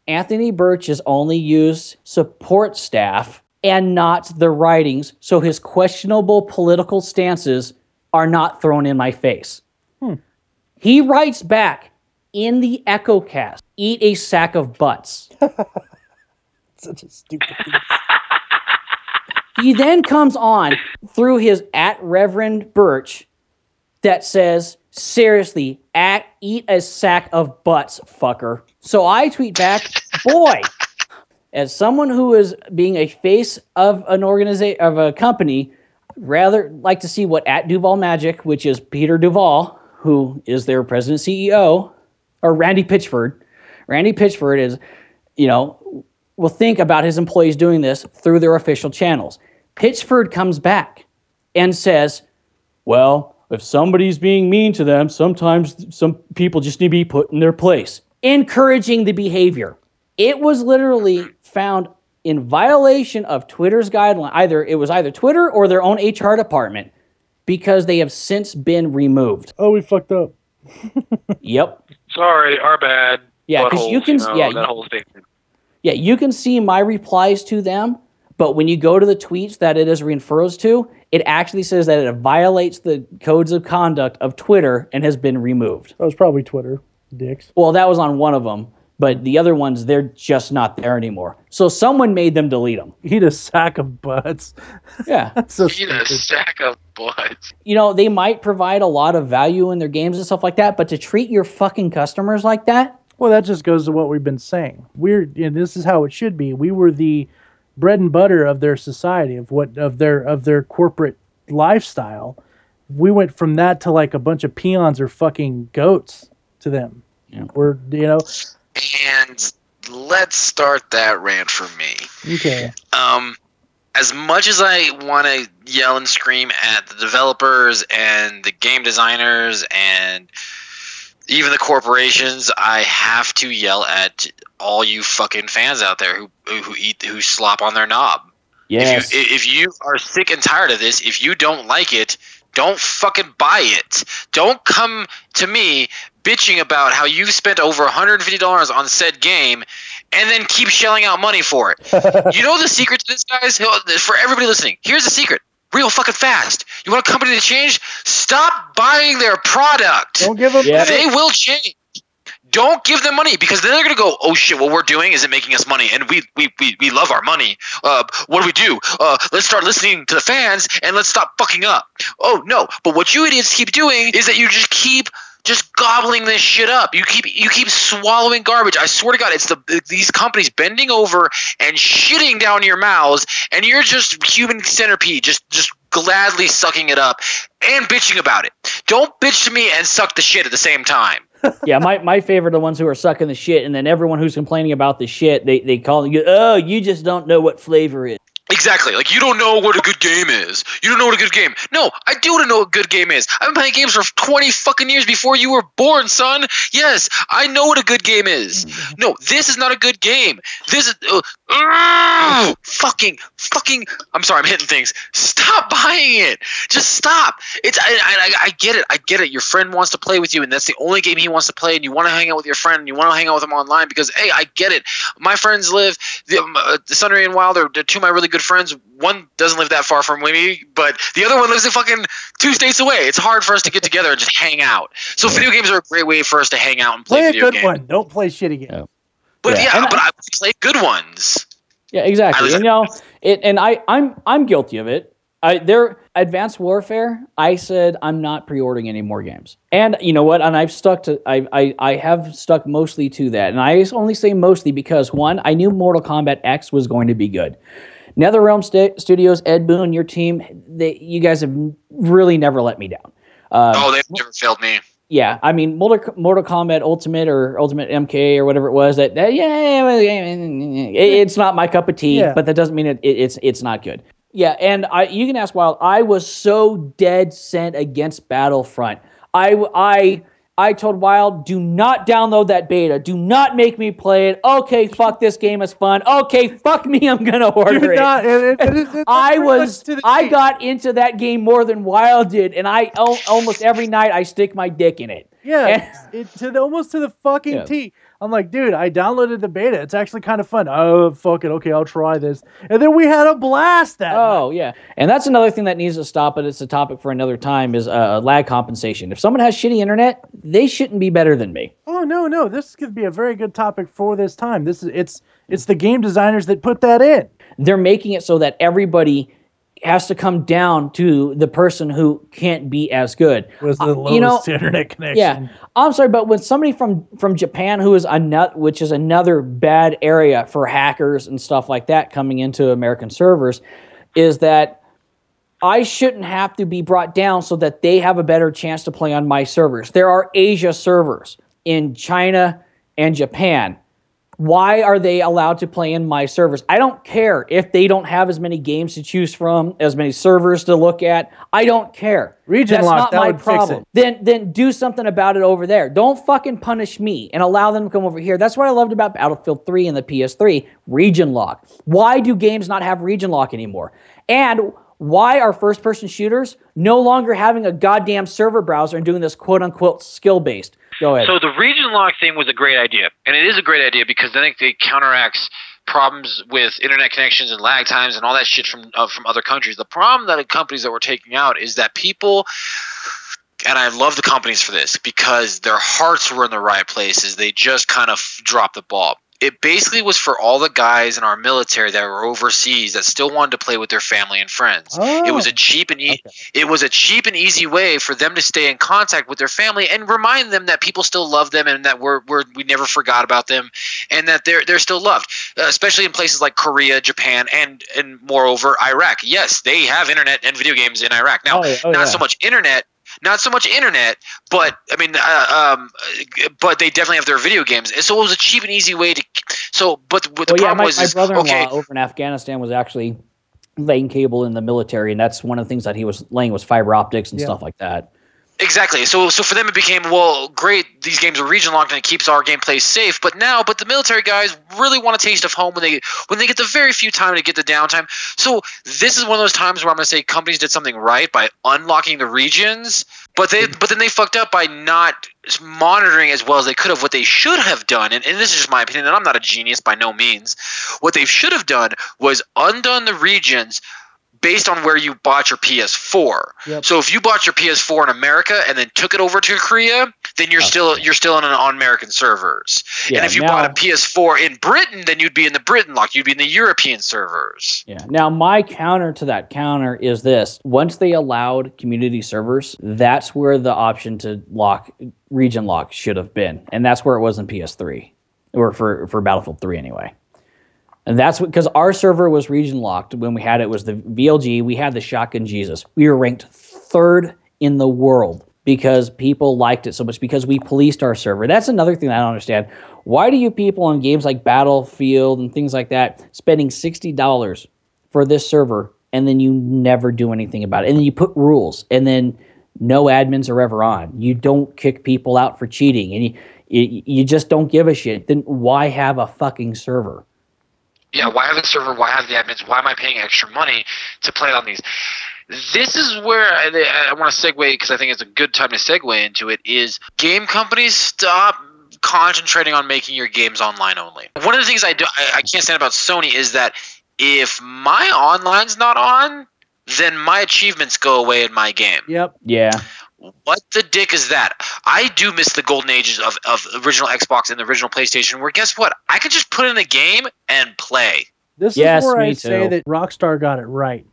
Anthony Burch has only used support staff and not the writings, so his questionable political stances are not thrown in my face. Hmm. He writes back in the Echo Cast, eat a sack of butts. Such a stupid. thing. he then comes on through his at Reverend Birch that says, seriously, at, eat a sack of butts, fucker. So I tweet back, boy, as someone who is being a face of an organization of a company, rather like to see what at Duval Magic, which is Peter Duval, who is their president CEO, or Randy Pitchford. Randy Pitchford is, you know, will think about his employees doing this through their official channels. Pitchford comes back and says, well, if somebody's being mean to them, sometimes some people just need to be put in their place, encouraging the behavior. It was literally found in violation of Twitter's guideline. Either it was either Twitter or their own HR department because they have since been removed. Oh, we fucked up. Yep. Sorry, our bad. Yeah, because you Buttholes, can know, yeah, that you- whole statement. Yeah, you can see my replies to them, but when you go to the tweets that it is refers to, it actually says that it violates the codes of conduct of Twitter and has been removed. That was probably Twitter, dicks. Well, that was on one of them, but the other ones they're just not there anymore. So someone made them delete them. Eat a sack of butts. Yeah. That's so Eat a sack of butts. you know, they might provide a lot of value in their games and stuff like that, but to treat your fucking customers like that, Well, that just goes to what we've been saying. We're and this is how it should be. We were the bread and butter of their society, of what of their of their corporate lifestyle. We went from that to like a bunch of peons or fucking goats to them. Yeah. We're you know And let's start that rant for me. okay. Um, as much as I want to yell and scream at the developers and the game designers and even the corporations, I have to yell at all you fucking fans out there who who eat who slop on their knob. yes, If you if you are sick and tired of this, if you don't like it, don't fucking buy it. Don't come to me bitching about how you've spent over $150 on said game and then keep shelling out money for it. you know the secret to this, guys? For everybody listening, here's the secret. Real fucking fast. You want a company to change? Stop buying their product. Don't give them. Yeah. They will change. Don't give them money because then they're gonna go, oh shit, what we're doing isn't making us money, and we we, we, we love our money. Uh, what do we do? Uh, let's start listening to the fans and let's stop fucking up. Oh no! But what you idiots keep doing is that you just keep just gobbling this shit up. You keep you keep swallowing garbage. I swear to God, it's the these companies bending over and shitting down your mouths, and you're just human centipede, just just gladly sucking it up and bitching about it. Don't bitch to me and suck the shit at the same time. yeah, my, my favorite are the ones who are sucking the shit, and then everyone who's complaining about the shit, they, they call you, oh, you just don't know what flavor is. Exactly. Like you don't know what a good game is. You don't know what a good game. No, I do know what a good game is. I've been playing games for twenty fucking years before you were born, son. Yes, I know what a good game is. No, this is not a good game. This is uh, ugh, fucking fucking. I'm sorry, I'm hitting things. Stop buying it. Just stop. It's I, I, I get it. I get it. Your friend wants to play with you, and that's the only game he wants to play. And you want to hang out with your friend, and you want to hang out with him online because hey, I get it. My friends live the, uh, Sunray and Wild are, they're two of my really good friends. One doesn't live that far from me, but the other one lives in fucking two states away. It's hard for us to get together and just hang out. So video games are a great way for us to hang out and play, Play a video good games. one. Don't play shit again. Yeah. But Yeah, yeah, but I play good ones. Yeah, exactly. I- And you know, it, and I, I'm I'm guilty of it. I, their Advanced Warfare, I said I'm not pre-ordering any more games, and you know what? And I've stuck to I, I I have stuck mostly to that, and I only say mostly because one, I knew Mortal Kombat X was going to be good. NetherRealm St- Studios, Ed Boon, your team, they, you guys have really never let me down. Uh, oh, they've never failed me. Yeah, I mean Mortal, Mortal Kombat Ultimate or Ultimate MK or whatever it was. That, that yeah, it, it's not my cup of tea, yeah. but that doesn't mean it, it, it's it's not good. Yeah, and I you can ask Wild. I was so dead sent against Battlefront. I I I told Wild, do not download that beta. Do not make me play it. Okay, fuck this game is fun. Okay, fuck me, I'm gonna order not, it. it, it, it I was I got into that game more than Wild did, and I almost every night I stick my dick in it. Yeah, and, it, to the, almost to the fucking yeah. T. I'm like, dude, I downloaded the beta. It's actually kind of fun. Oh, fuck it. Okay, I'll try this. And then we had a blast that Oh, night. yeah. And that's another thing that needs to stop, but it's a topic for another time, is uh, lag compensation. If someone has shitty internet, they shouldn't be better than me. Oh, no, no. This could be a very good topic for this time. This is it's it's the game designers that put that in. They're making it so that everybody has to come down to the person who can't be as good. Was the lowest uh, you know, internet connection? Yeah, I'm sorry, but when somebody from from Japan, who is another, which is another bad area for hackers and stuff like that coming into American servers, is that I shouldn't have to be brought down so that they have a better chance to play on my servers. There are Asia servers in China and Japan why are they allowed to play in my servers? I don't care if they don't have as many games to choose from, as many servers to look at. I don't care. Region That's lock, not my problem. Then then do something about it over there. Don't fucking punish me and allow them to come over here. That's what I loved about Battlefield 3 and the PS3. Region lock. Why do games not have region lock anymore? And why are first person shooters no longer having a goddamn server browser and doing this quote unquote skill based? Go ahead. So the region lock thing was a great idea, and it is a great idea because then it, counteracts problems with internet connections and lag times and all that shit from uh, from other countries. The problem that the companies that were taking out is that people and I love the companies for this because their hearts were in the right places. They just kind of dropped the ball it basically was for all the guys in our military that were overseas that still wanted to play with their family and friends. Oh, it was a oh, cheap and e- okay. it was a cheap and easy way for them to stay in contact with their family and remind them that people still love them and that we're, we're we never forgot about them and that they're they're still loved, uh, especially in places like Korea, Japan, and and moreover Iraq. Yes, they have internet and video games in Iraq now. Oh, yeah. oh, not yeah. so much internet not so much internet, but I mean, uh, um, but they definitely have their video games. So it was a cheap and easy way to. So, but, but the well, problem yeah, my, was, my brother-in-law okay, over in Afghanistan was actually laying cable in the military, and that's one of the things that he was laying was fiber optics and yeah. stuff like that. Exactly. So so for them it became well, great. These games are region locked and it keeps our gameplay safe. But now, but the military guys really want a taste of home when they when they get the very few time to get the downtime. So this is one of those times where I'm going to say companies did something right by unlocking the regions, but they but then they fucked up by not monitoring as well as they could have. What they should have done, and, and this is just my opinion, and I'm not a genius by no means. What they should have done was undone the regions based on where you bought your PS4. Yep. So if you bought your PS4 in America and then took it over to Korea, then you're okay. still you're still on, an, on American servers. Yeah, and if you now, bought a PS4 in Britain, then you'd be in the Britain lock. You'd be in the European servers. Yeah. Now my counter to that counter is this: once they allowed community servers, that's where the option to lock region lock should have been, and that's where it was in PS3 or for for Battlefield 3 anyway. And that's because our server was region locked when we had it was the VLG. We had the Shotgun Jesus. We were ranked third in the world because people liked it so much because we policed our server. That's another thing I don't understand. Why do you people on games like Battlefield and things like that spending sixty dollars for this server and then you never do anything about it? And then you put rules and then no admins are ever on. You don't kick people out for cheating and you you, you just don't give a shit. Then why have a fucking server? Yeah, why have the server? Why have the admins? Why am I paying extra money to play on these? This is where I, I want to segue because I think it's a good time to segue into it. Is game companies stop concentrating on making your games online only? One of the things I do I, I can't stand about Sony is that if my online's not on, then my achievements go away in my game. Yep. Yeah. What the dick is that? I do miss the golden ages of, of original Xbox and the original PlayStation, where guess what? I could just put in a game and play. This yes, is where I too. say that Rockstar got it right.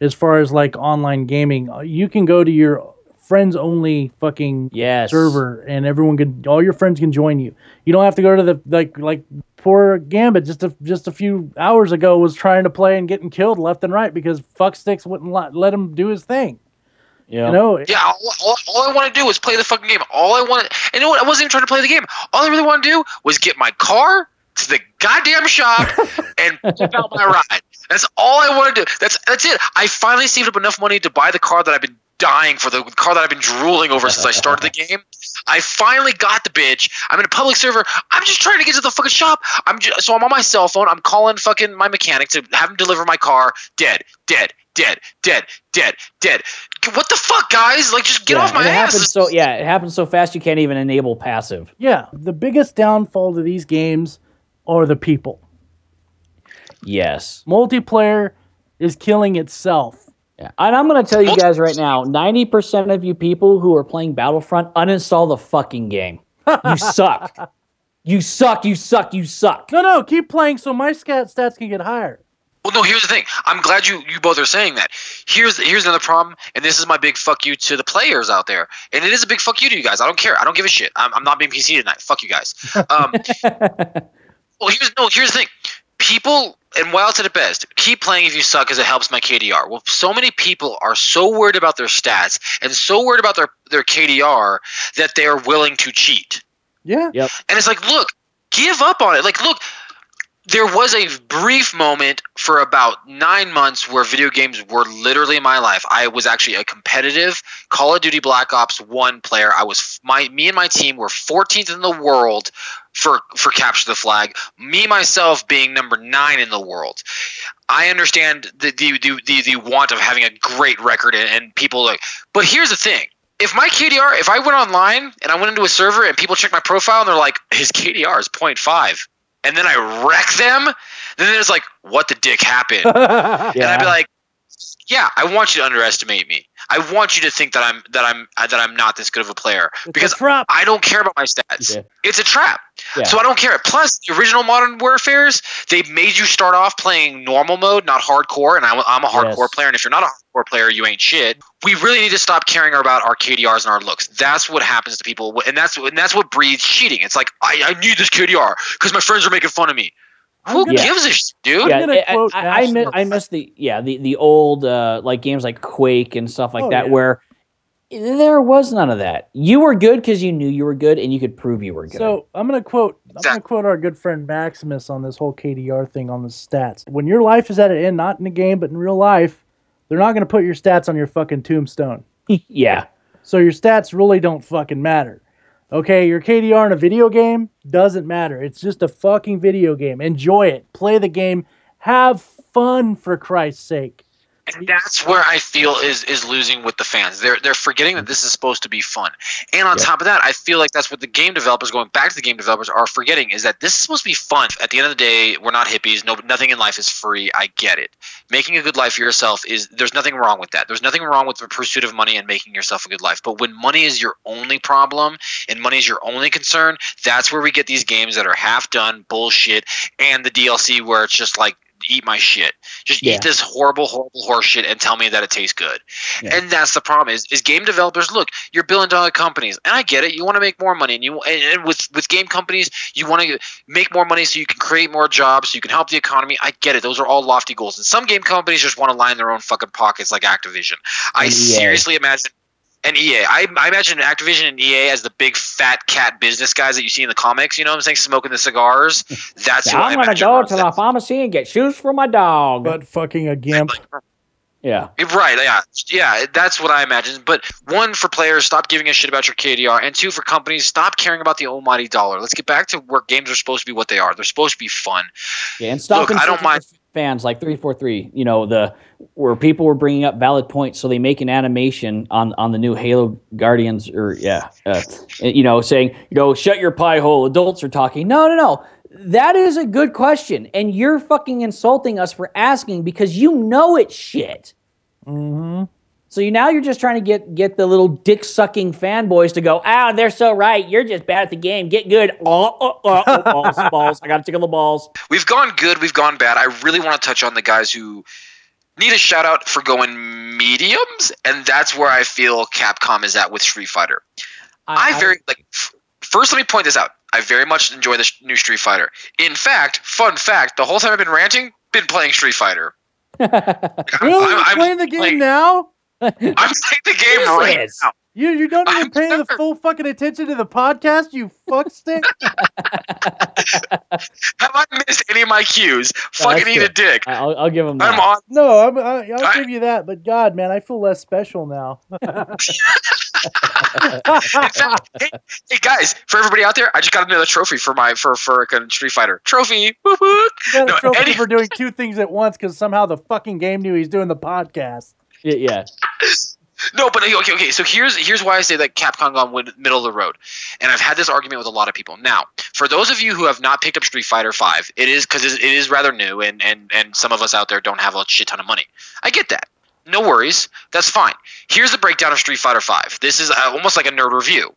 as far as like online gaming. Uh, You can go to your friends only fucking Yes. server and everyone can all your friends can join you. You don't have to go to the like like poor Gambit just a just a few hours ago was trying to play and getting killed left and right because fucksticks wouldn't let, let him do his thing. Yeah. You know, Yeah, all, all, all I want to do is play the fucking game. All I want, and you know what? I wasn't even trying to play the game. All I really want to do was get my car to the goddamn shop and flip out my ride. That's all I want to do. That's that's it. I finally saved up enough money to buy the car that I've been dying for, the car that I've been drooling over since I started the game. I finally got the bitch. I'm in a public server. I'm just trying to get to the fucking shop. I'm just, so I'm on my cell phone. I'm calling fucking my mechanic to have him deliver my car. Dead, dead, dead, dead, dead, dead. What the fuck, guys? Like, just get Yeah, off my and it ass. happens so yeah, it happens so fast you can't even enable passive. yeah, the biggest downfall to these games are the people. Yes. Multiplayer is killing itself. Yeah. And I'm going to tell you guys right now 90% of you people who are playing Battlefront, uninstall the fucking game. You suck. You suck. You suck. You suck. No, no, keep playing so my scat stats can get higher. Well, no. Here's the thing. I'm glad you you both are saying that. Here's here's another problem, and this is my big fuck you to the players out there, and it is a big fuck you to you guys. I don't care. I don't give a shit. I'm, I'm not being PC tonight. Fuck you guys. Um, well, here's no. Here's the thing. People and Wild said it best. Keep playing if you suck, because it helps my KDR. Well, so many people are so worried about their stats and so worried about their their KDR that they are willing to cheat. Yeah. Yep. And it's like, look, give up on it. Like, look, there was a brief moment for about nine months where video games were literally my life. I was actually a competitive Call of Duty Black Ops One player. I was my me and my team were 14th in the world for for capture the flag. Me myself being number nine in the world. I understand the the the, the, the want of having a great record and, and people like. But here's the thing if my KDR, if I went online and I went into a server and people check my profile and they're like, his KDR is 0.5, and then I wreck them, then there's like, what the dick happened? And I'd be like, yeah, I want you to underestimate me. I want you to think that I'm that I'm uh, that I'm not this good of a player because a. I don't care about my stats. Yeah. It's a trap. Yeah. So I don't care. Plus, the original Modern Warfare's they made you start off playing normal mode, not hardcore. And I'm, I'm a hardcore Yes. player. And if you're not a hardcore player, you ain't shit. We really need to stop caring about our KDRs and our looks. That's what happens to people, and that's and that's what breeds cheating. It's like I, I need this KDR because my friends are making fun of me. Who Yeah. gives a shit, dude? yeah, gonna I, quote I, I, miss, I miss the yeah the the old uh, like games like Quake and stuff like Oh, that yeah. where there was none of that. You were good because you knew you were good and you could prove you were good. So I'm gonna quote I'm gonna quote our good friend Maximus on this whole KDR thing on the stats. When your life is at an end, not in the game but in real life, they're not gonna put your stats on your fucking tombstone. yeah, So your stats really don't fucking matter. Okay, your KDR in a video game doesn't matter. It's just a fucking video game. Enjoy it. Play the game. Have fun for Christ's sake. And that's where I feel is is losing with the fans. They're they're forgetting that this is supposed to be fun. And on Yeah. top of that, I feel like that's what the game developers, going back to the game developers, are forgetting is that this is supposed to be fun. At the end of the day, we're not hippies. No, nothing in life is free. I get it. Making a good life for yourself is there's nothing wrong with that. There's nothing wrong with the pursuit of money and making yourself a good life. But when money is your only problem and money is your only concern, that's where we get these games that are half done, bullshit, and the DLC where it's just like eat my shit. Just Yeah. eat this horrible, horrible horse shit and tell me that it tastes good. Yeah. And that's the problem is, is game developers look, you're billion dollar companies, and I get it. You want to make more money, and you and, and with with game companies, you want to make more money so you can create more jobs, so you can help the economy. I get it. Those are all lofty goals. And some game companies just want to line their own fucking pockets, like Activision. I EA. seriously imagine. And EA, I, I imagine Activision and EA as the big fat cat business guys that you see in the comics. You know what I'm saying? Smoking the cigars. That's who I imagine. I'm gonna go to that. the pharmacy and get shoes for my dog. But fucking a gimp. yeah, Right, yeah, yeah. That's what I imagine. But one for players, stop giving a shit about your KDR, and two for companies, stop caring about the almighty dollar. Let's get back to where games are supposed to be what they are. They're supposed to be fun. yeah, and stop Look, I don't mind- the fans like three four three. You know the where people were bringing up valid points, so they make an animation on on the new Halo Guardians or yeah, uh, you know, saying you know shut your pie hole. Adults are talking. No, no, no. That is a good question, and you're fucking insulting us for asking because you know it's shit. hmm So you now you're just trying to get get the little dick sucking fanboys to go, ah, they're so right. You're just bad at the game. Get good. Oh, oh, oh, oh, balls, balls. I got to tickle the balls. We've gone good, we've gone bad. I really want to touch on the guys who need a shout out for going mediums, and that's where I feel Capcom is at with Street Fighter. I, very like. f- First, let me point this out. I very much enjoy the new Street Fighter. In fact, fun fact: the whole time I've been ranting, been playing Street Fighter. Really? I'm- I'm playing the game playing- now? I'm playing the game right now. You you don't even I'm pay the full fucking attention to the podcast, you fuckstick. Have I missed any of my cues? Fucking eat true. a dick. I'll, I'll give him that. I'm on. No, I'm, I, I'll I- give you that, but God, man, I feel less special now. Fact, hey, hey guys, for everybody out there, I just got another trophy for my for for a Street Fighter trophy. Woo woo. got a No, trophy any- for doing two things at once because somehow the fucking game knew he's doing the podcast. Yeah, yeah. No, but okay, okay. So here's here's why I say that Capcom gone middle of the road, and I've had this argument with a lot of people. Now, for those of you who have not picked up Street Fighter Five, it is because it is rather new, and and and some of us out there don't have a shit ton of money. I get that. No worries. That's fine. Here's the breakdown of Street Fighter Five. This is uh, almost like a nerd review.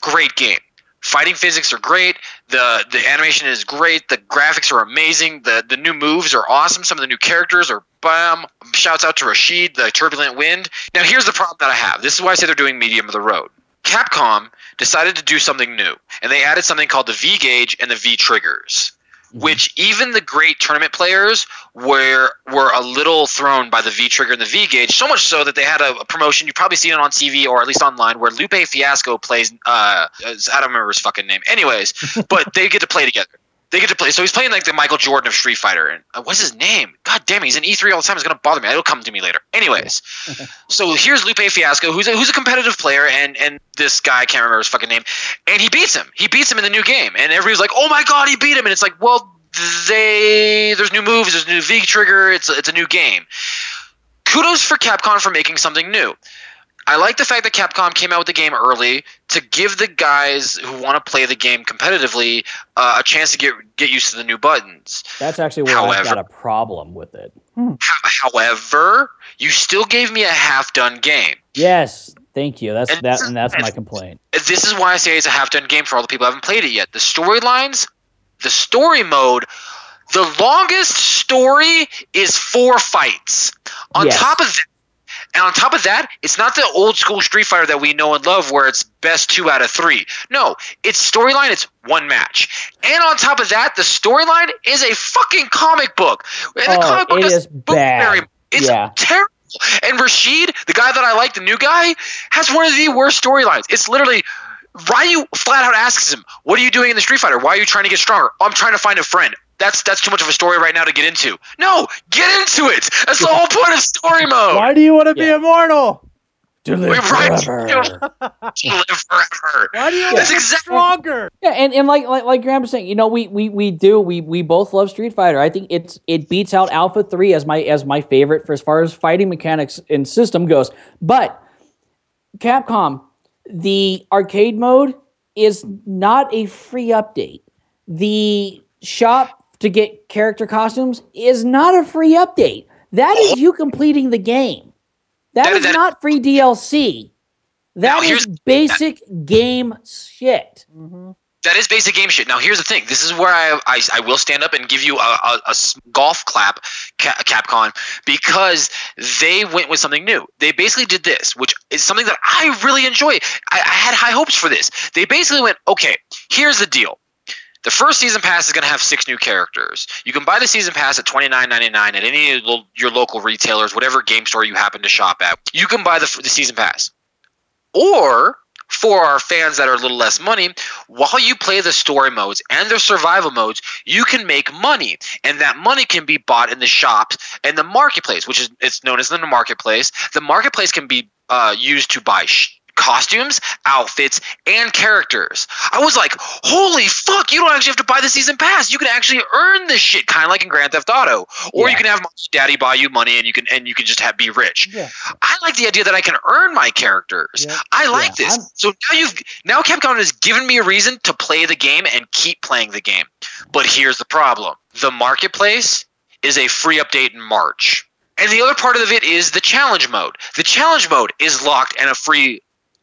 Great game. Fighting physics are great. The the animation is great. The graphics are amazing. The the new moves are awesome. Some of the new characters are bam. Shouts out to Rashid, the turbulent wind. Now here's the problem that I have. This is why I say they're doing medium of the road. Capcom decided to do something new, and they added something called the V gauge and the V triggers, which even the great tournament players were were a little thrown by the V trigger and the V gauge. So much so that they had a, a promotion. You've probably seen it on TV or at least online, where Lupe Fiasco plays. Uh, I don't remember his fucking name. Anyways, but they get to play together. They get to play. So he's playing like the Michael Jordan of Street Fighter. And uh, what's his name? God damn it, he's in E3 all the time. It's gonna bother me. It'll come to me later. Anyways, so here's Lupe Fiasco, who's a, who's a competitive player, and and this guy I can't remember his fucking name, and he beats him. He beats him in the new game, and everybody's like, "Oh my god, he beat him!" And it's like, well, they there's new moves, there's a new V trigger. It's a, it's a new game. Kudos for Capcom for making something new. I like the fact that Capcom came out with the game early to give the guys who want to play the game competitively uh, a chance to get get used to the new buttons. That's actually where I've got a problem with it. Ho- However, you still gave me a half done game. Yes, thank you. That's And that, this is- and that's my complaint. This is why I say it's a half done game for all the people who haven't played it yet. The storylines, the story mode, the longest story is four fights. On Yes. top of that, and on top of that, it's not the old school Street Fighter that we know and love where it's best two out of three. No, it's storyline, it's one match. And on top of that, the storyline is a fucking comic book. And the Oh, comic book it is bad. very- It's Yeah. terrible. And Rashid, the guy that I like, the new guy, has one of the worst storylines. It's literally Ryu flat out asks him, "What are you doing in the Street Fighter? Why are you trying to get stronger?" "Oh, I'm trying to find a friend. That's that's too much of a story right now to get into. No, get into it. That's the whole point of story mode. Why do you want to be Yeah. immortal? To We're live right. forever. To live forever. Why do you want That's to be exactly- stronger? Yeah, and, and like like like Graham was saying, you know, we we we do we we both love Street Fighter. I think it's it beats out Alpha Three as my as my favorite for as far as fighting mechanics and system goes. But Capcom, the arcade mode is not a free update. The shop to get character costumes is not a free update. That is you completing the game. That- that is that- not free DLC. That is here's- basic game shit. Mm-hmm. That is basic game shit. Now here's the thing. This is where I I, I will stand up and give you a golf clap, Ca- Capcom, because they went with something new. They basically did this, which is something that I really enjoy. I, I had high hopes for this. They basically went, okay, here's the deal. The first season pass is going to have six new characters. You can buy the season pass at twenty nine ninety nine at any of your local retailers, whatever game store you happen to shop at. You can buy the, the season pass. Or for our fans that are a little less money, while you play the story modes and the survival modes, you can make money, and that money can be bought in the shops and the marketplace, which is it's known as the marketplace. The marketplace can be uh, used to buy. Sh- costumes outfits and characters i was like holy fuck you don't actually have to buy the season pass you can actually earn this shit kind of like in grand theft auto or you can have daddy buy you money and you can and you can just have be rich Yeah. I like the idea that I can earn my characters. Yeah. I like Yeah, this. I'm- so now you've now Capcom has given me a reason to play the game and keep playing the game. But here's the problem: the marketplace is a free update in March, and the other part of it is the challenge mode. The challenge mode is locked and a free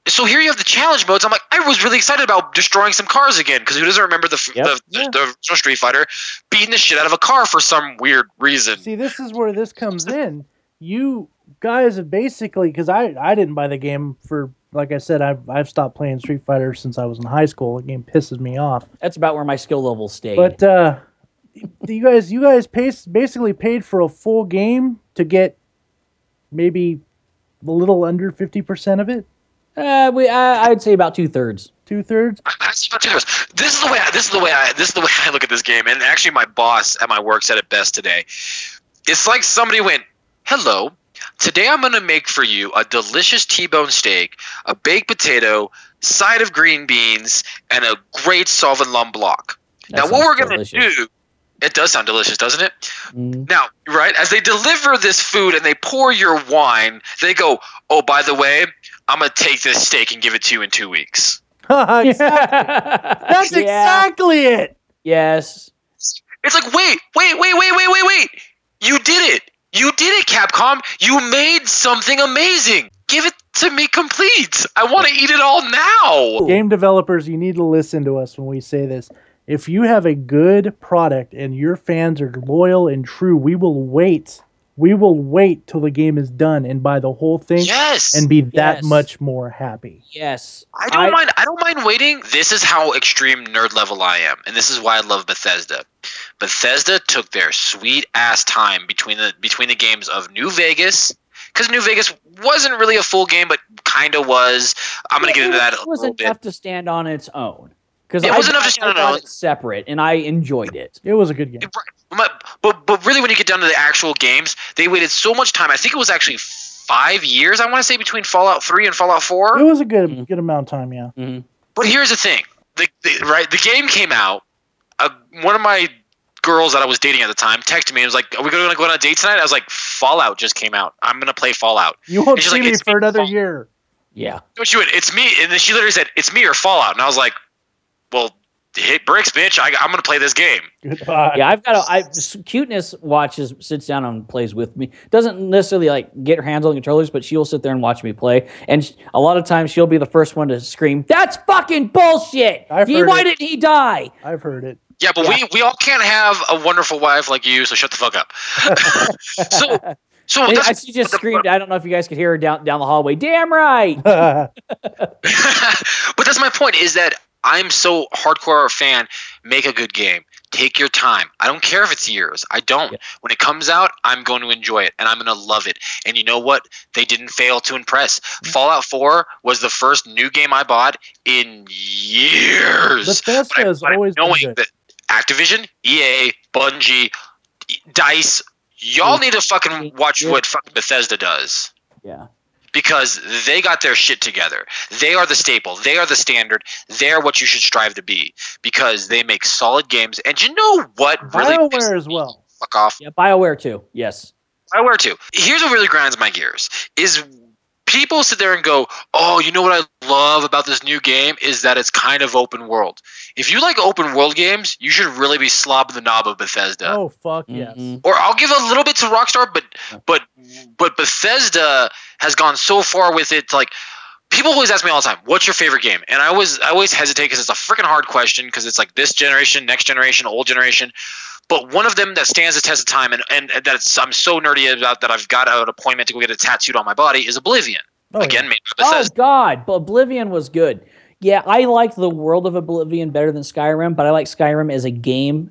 so here you have the challenge modes. I'm like, I was really excited about destroying some cars again because who doesn't remember the Yep. the, Yeah. the, the Street Fighter beating the shit out of a car for some weird reason? See, this is where this comes in. You guys have basically, because I I didn't buy the game for, like I said, I've I've stopped playing Street Fighter since I was in high school. The game pisses me off. That's about where my skill level stayed. But uh, you guys, you guys pay, basically paid for a full game to get maybe a little under fifty percent of it, uh, we, I, I'd say about two thirds. two thirds. I- I see what you're. This is the way. I, this is the way. I, this is the way I look at this game. And actually, my boss at my work said it best today. It's like somebody went, "Hello, today I'm going to make for you a delicious T-bone steak, a baked potato, side of green beans, and a great sauvignon blanc." That now, what we're going to do? It does sound delicious, doesn't it? Mm. Now, right as they deliver this food and they pour your wine, they go, "Oh, by the way, I'm going to take this steak and give it to you in two weeks." Exactly. That's Yeah. exactly it. Yes. It's like, wait, wait, wait, wait, wait, wait, wait. You did it. You did it, Capcom. You made something amazing. Give it to me complete. I want to eat it all now. Game developers, you need to listen to us when we say this. If you have a good product and your fans are loyal and true, we will wait. We will wait till the game is done and buy the whole thing Yes. and be that Yes. much more happy. Yes. I don't mind. I don't mind waiting. This is how extreme nerd level I am, and this is why I love Bethesda. Bethesda took their sweet ass time between the between the games of New Vegas, because New Vegas wasn't really a full game, but kind of was. I'm gonna get into that a It wasn't bit. enough to stand on its own. Because It I, wasn't enough to stand on its it separate, and I enjoyed it. It was a good game. But, but but really, when you get down to the actual games, they waited so much time. I think it was actually five years. I want to say between Fallout Three and Fallout Four. It was a good Mhm. good amount of time, yeah. hmm But here's the thing: the, the right the game came out. Uh, one of my girls that I was dating at the time texted me and was like, "Are we going to go on a date tonight?" I was like, "Fallout just came out. I'm going to play Fallout." You won't see like, me it's for another fun. year. Yeah. No, she went, "It's me," and then she literally said, "It's me or Fallout," and I was like, "Well, hit bricks, bitch. I, I'm going to play this game." Goodbye. Yeah, I've got a I cuteness watches sits down and plays with me. Doesn't necessarily like get her hands on the controllers, but she'll sit there and watch me play. And sh- a lot of times she'll be the first one to scream, "That's fucking bullshit! I've He, heard why it. didn't he die?" I've heard it. Yeah, but we we all can't have a wonderful wife like you, so shut the fuck up. so so I, she just screamed. I don't know if you guys could hear her down down the hallway. Damn right. but that's my point is that I'm so hardcore a fan. Make a good game. Take your time. I don't care if it's years. I don't. Yeah. When it comes out, I'm going to enjoy it and I'm going to love it. And you know what? They didn't fail to impress. Mm. Fallout 4 was the first new game I bought in years. Bethesda But has always knowing good. that Activision, EA, Bungie, Dice, y'all mm. need to fucking watch Yeah. what fucking Bethesda does yeah. Because they got their shit together. They are the staple. They are the standard. They're what you should strive to be because they make solid games. And you know what really BioWare as well. Fuck off. Yeah. Bioware too. Yes. Bioware too. Here's what really grinds my gears: is people sit there and go, "Oh, you know what I love about this new game is that it's kind of open world." If you like open world games, you should really be slobbing the knob of Bethesda. Oh fuck yes. Mhm. Or I'll give a little bit to Rockstar, but but but Bethesda has gone so far with it. Like people always ask me all the time, "What's your favorite game?" And I always I always hesitate because it's a freaking hard question because it's like this generation, next generation, old generation. But one of them that stands the test of time and and that's I'm so nerdy about that I've got an appointment to go get it tattooed on my body is Oblivion. Oh, yeah. Again, made by Oh. God, but Oblivion was good. Yeah, I like the world of Oblivion better than Skyrim, but I like Skyrim as a game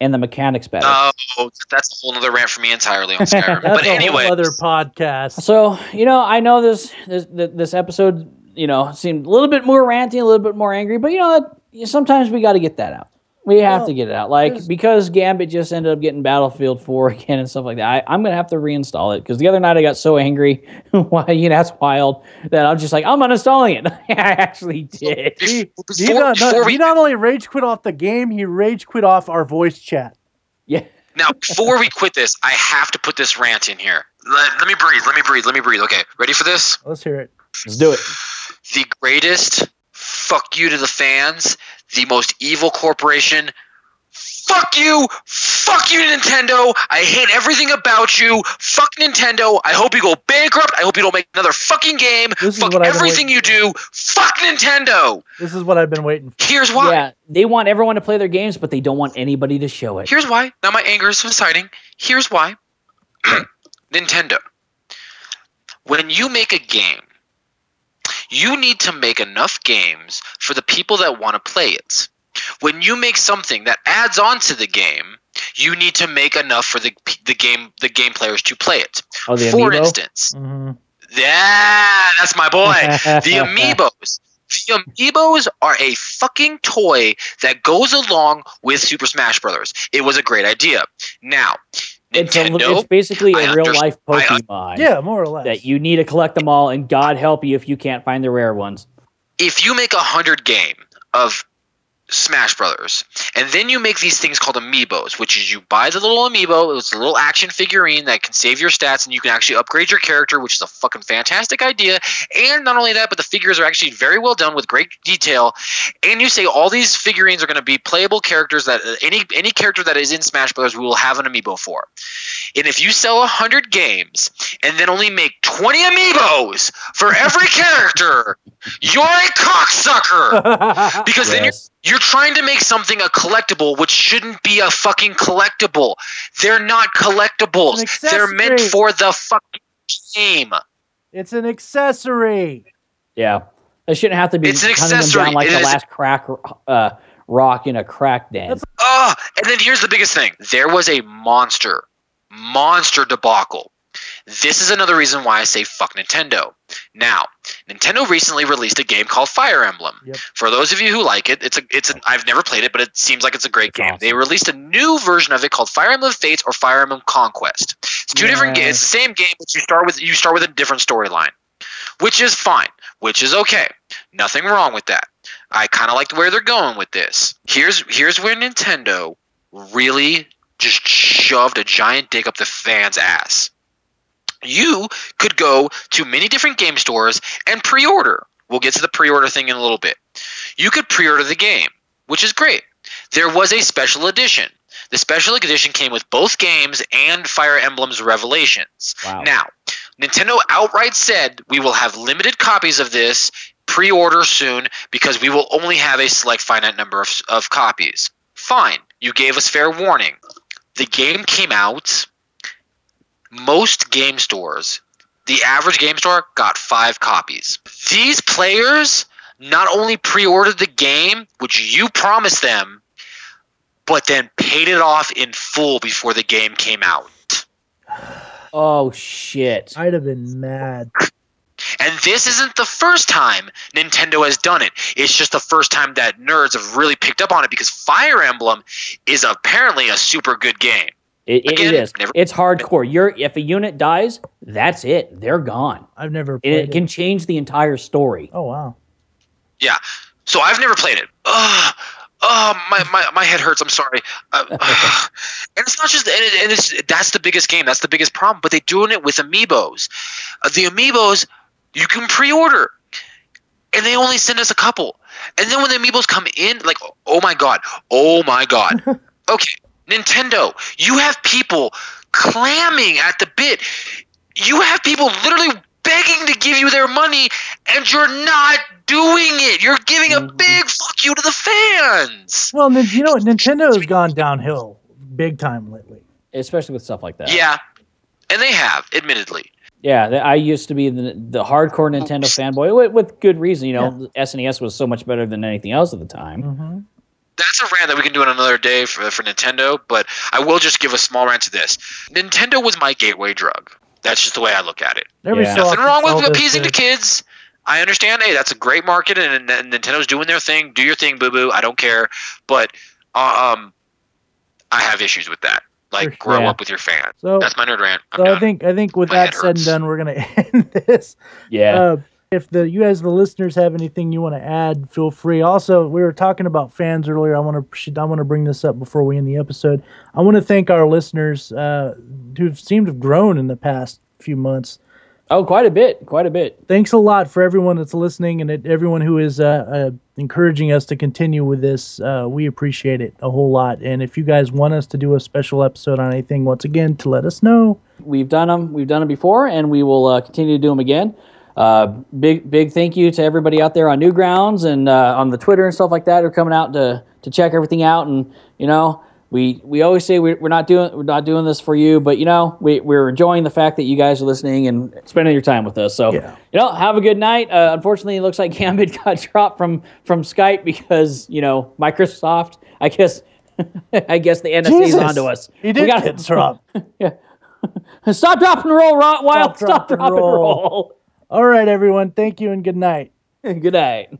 and the mechanics better. Oh, that's a whole other rant for me entirely on Skyrim. But a anyway, whole other podcast. So you know, I know this this this episode, you know, seemed a little bit more ranty, a little bit more angry, but you know, sometimes we got to get that out. We have Well, to get it out, like because Gambit just ended up getting Battlefield 4 again and stuff like that. I, I'm gonna have to reinstall it because the other night I got so angry, why you know that's wild that I'm just like I'm uninstalling it. I actually did. He, he, before- not, we- he not only rage quit off the game, he rage quit off our voice chat. Yeah, Now, before we quit this, I have to put this rant in here. Let, let me breathe. Let me breathe. Let me breathe. Okay, ready for this? Let's hear it. let's do it. The greatest fuck you to the fans, the most evil corporation. Fuck you! Fuck you, Nintendo! I hate everything about you! Fuck Nintendo! I hope you go bankrupt! I hope you don't make another fucking game! This is Fuck what I've been everything you do! Fuck Nintendo! This is what I've been waiting for. Here's why. Yeah, they want everyone to play their games, but they don't want anybody to show it. Here's why. Now my anger is subsiding. Here's why. Nintendo. When you make a game, you need to make enough games for the people that want to play it. When you make something that adds on to the game, you need to make enough for the the game the game players to play it. Oh, the for amiibo? instance, hmm yeah, that's my boy. the amiibos. The amiibos are a fucking toy that goes along with Super Smash Brothers. It was a great idea. Now, It's, a, it's basically I a real life Pokemon. Yeah, more or less. That you need to collect them all, and God help you if you can't find the rare ones. if you make a hundred game of Smash Brothers, and then you make these things called amiibos, which is you buy the little amiibo, it's a little action figurine that can save your stats, and you can actually upgrade your character, which is a fucking fantastic idea. And not only that, but the figures are actually very well done with great detail. And you say all these figurines are going to be playable characters that uh, any any character that is in Smash Brothers we will have an amiibo for. And if you sell hundred games and then only make twenty amiibos for every character, you're a cocksucker because then you're Yes. You're trying to make something a collectible which shouldn't be a fucking collectible. They're not collectibles. They're meant for the fucking game. it's an accessory. Yeah, they shouldn't have to be It's an hunting them accessory. down like It the is- last crack uh, rock in a crack den. Oh, and then here's the biggest thing. There was a monster, monster debacle. This is another reason why I say fuck Nintendo. Now, Nintendo recently released a game called Fire Emblem. Yep. For those of you who like it, it's a it's an I've never played it, but it seems like it's a great It's game. awesome. They released a new version of it called Fire Emblem Fates or Fire Emblem Conquest. It's two different games. It's the same game, but you start with you start with a different storyline, which is fine, which is okay. Nothing wrong with that. I kind of like where they're going with this. Here's here's where Nintendo really just shoved a giant dick up the fan's ass. You could go to many different game stores and pre-order. We'll get to the pre-order thing in a little bit. You could pre-order the game, which is great. There was a special edition. The special edition came with both games and Fire Emblem's Revelations. Wow. Now, Nintendo outright said we will have limited copies of this pre-order soon because we will only have a select finite number of, of copies. Fine, you gave us fair warning. The game came out. Most game stores, the average game store got five copies. These players not only pre-ordered the game, which you promised them, but then paid it off in full before the game came out. Oh shit! I'd have been mad. And this isn't the first time Nintendo has done it. It's just the first time that nerds have really picked up on it because Fire Emblem is apparently a super good game. It, it- Again, it is. never- It's hardcore. You're if a unit dies, that's it. They're gone. I've never played it it. can change the entire story. Oh wow. Yeah. So I've never played it. Ugh. Oh, my, my, my head hurts. I'm sorry. Uh, and it's not just, and, it, and it's, that's the biggest game. That's the biggest problem. But they're doing it with amiibos. Uh, the amiibos, you can pre order, and they only send us a couple. And then when the amiibos come in, like, oh my God. Oh my God. okay, Nintendo, you have people clamming at the bit. You have people literally begging to give you their money, and you're not doing it. You're giving a Mhm. big fuck you to the fans. Well, you know what? Nintendo has gone downhill big time lately. especially with stuff like that. Yeah, and they have, admittedly. Yeah, I used to be the, the hardcore Nintendo fanboy with, with good reason. You know, SNES was so much better than anything else at the time. hmm That's a rant that we can do on another day for, for Nintendo, but I will just give a small rant to this. Nintendo was my gateway drug. That's just the way I look at it. Yeah. so Nothing wrong with Zelda's appeasing the kids. I understand. Hey, that's a great market, and, and Nintendo's doing their thing. Do your thing, boo boo. I don't care. But uh, um, I have issues with that. Like, For grow sure. up with your fans. So, That's my nerd rant. I'm so I think I think with My that head said and done, we're gonna end this. Yeah. Uh, if the you guys, the listeners, have anything you want to add, feel free. Also, we were talking about fans earlier. I want to I want to bring this up before we end the episode. I want to thank our listeners uh, who seem to have grown in the past few months. Oh, quite a bit, quite a bit. Thanks a lot for everyone that's listening and everyone who is uh, uh, encouraging us to continue with this. Uh, we appreciate it a whole lot. And if you guys want us to do a special episode on anything, once again, to let us know. We've done them. We've done them before, and we will uh, continue to do them again. Uh, big big thank you to everybody out there on Newgrounds and uh, on the Twitter and stuff like that who are coming out to to check everything out. And you know, we we always say we're, we're not doing we're not doing this for you, but you know we we're enjoying the fact that you guys are listening and spending your time with us. So Yeah. you know, have a good night. Uh, unfortunately, it looks like Gambit got dropped from from Skype because you know Microsoft. I guess I guess the NSA is onto us. He did We gotta- get dropped. yeah. Stop, drop, and roll, Ro- Wild. Stop, Stop, drop, and drop, and roll. roll. All right, everyone. Thank you and good night. Good night.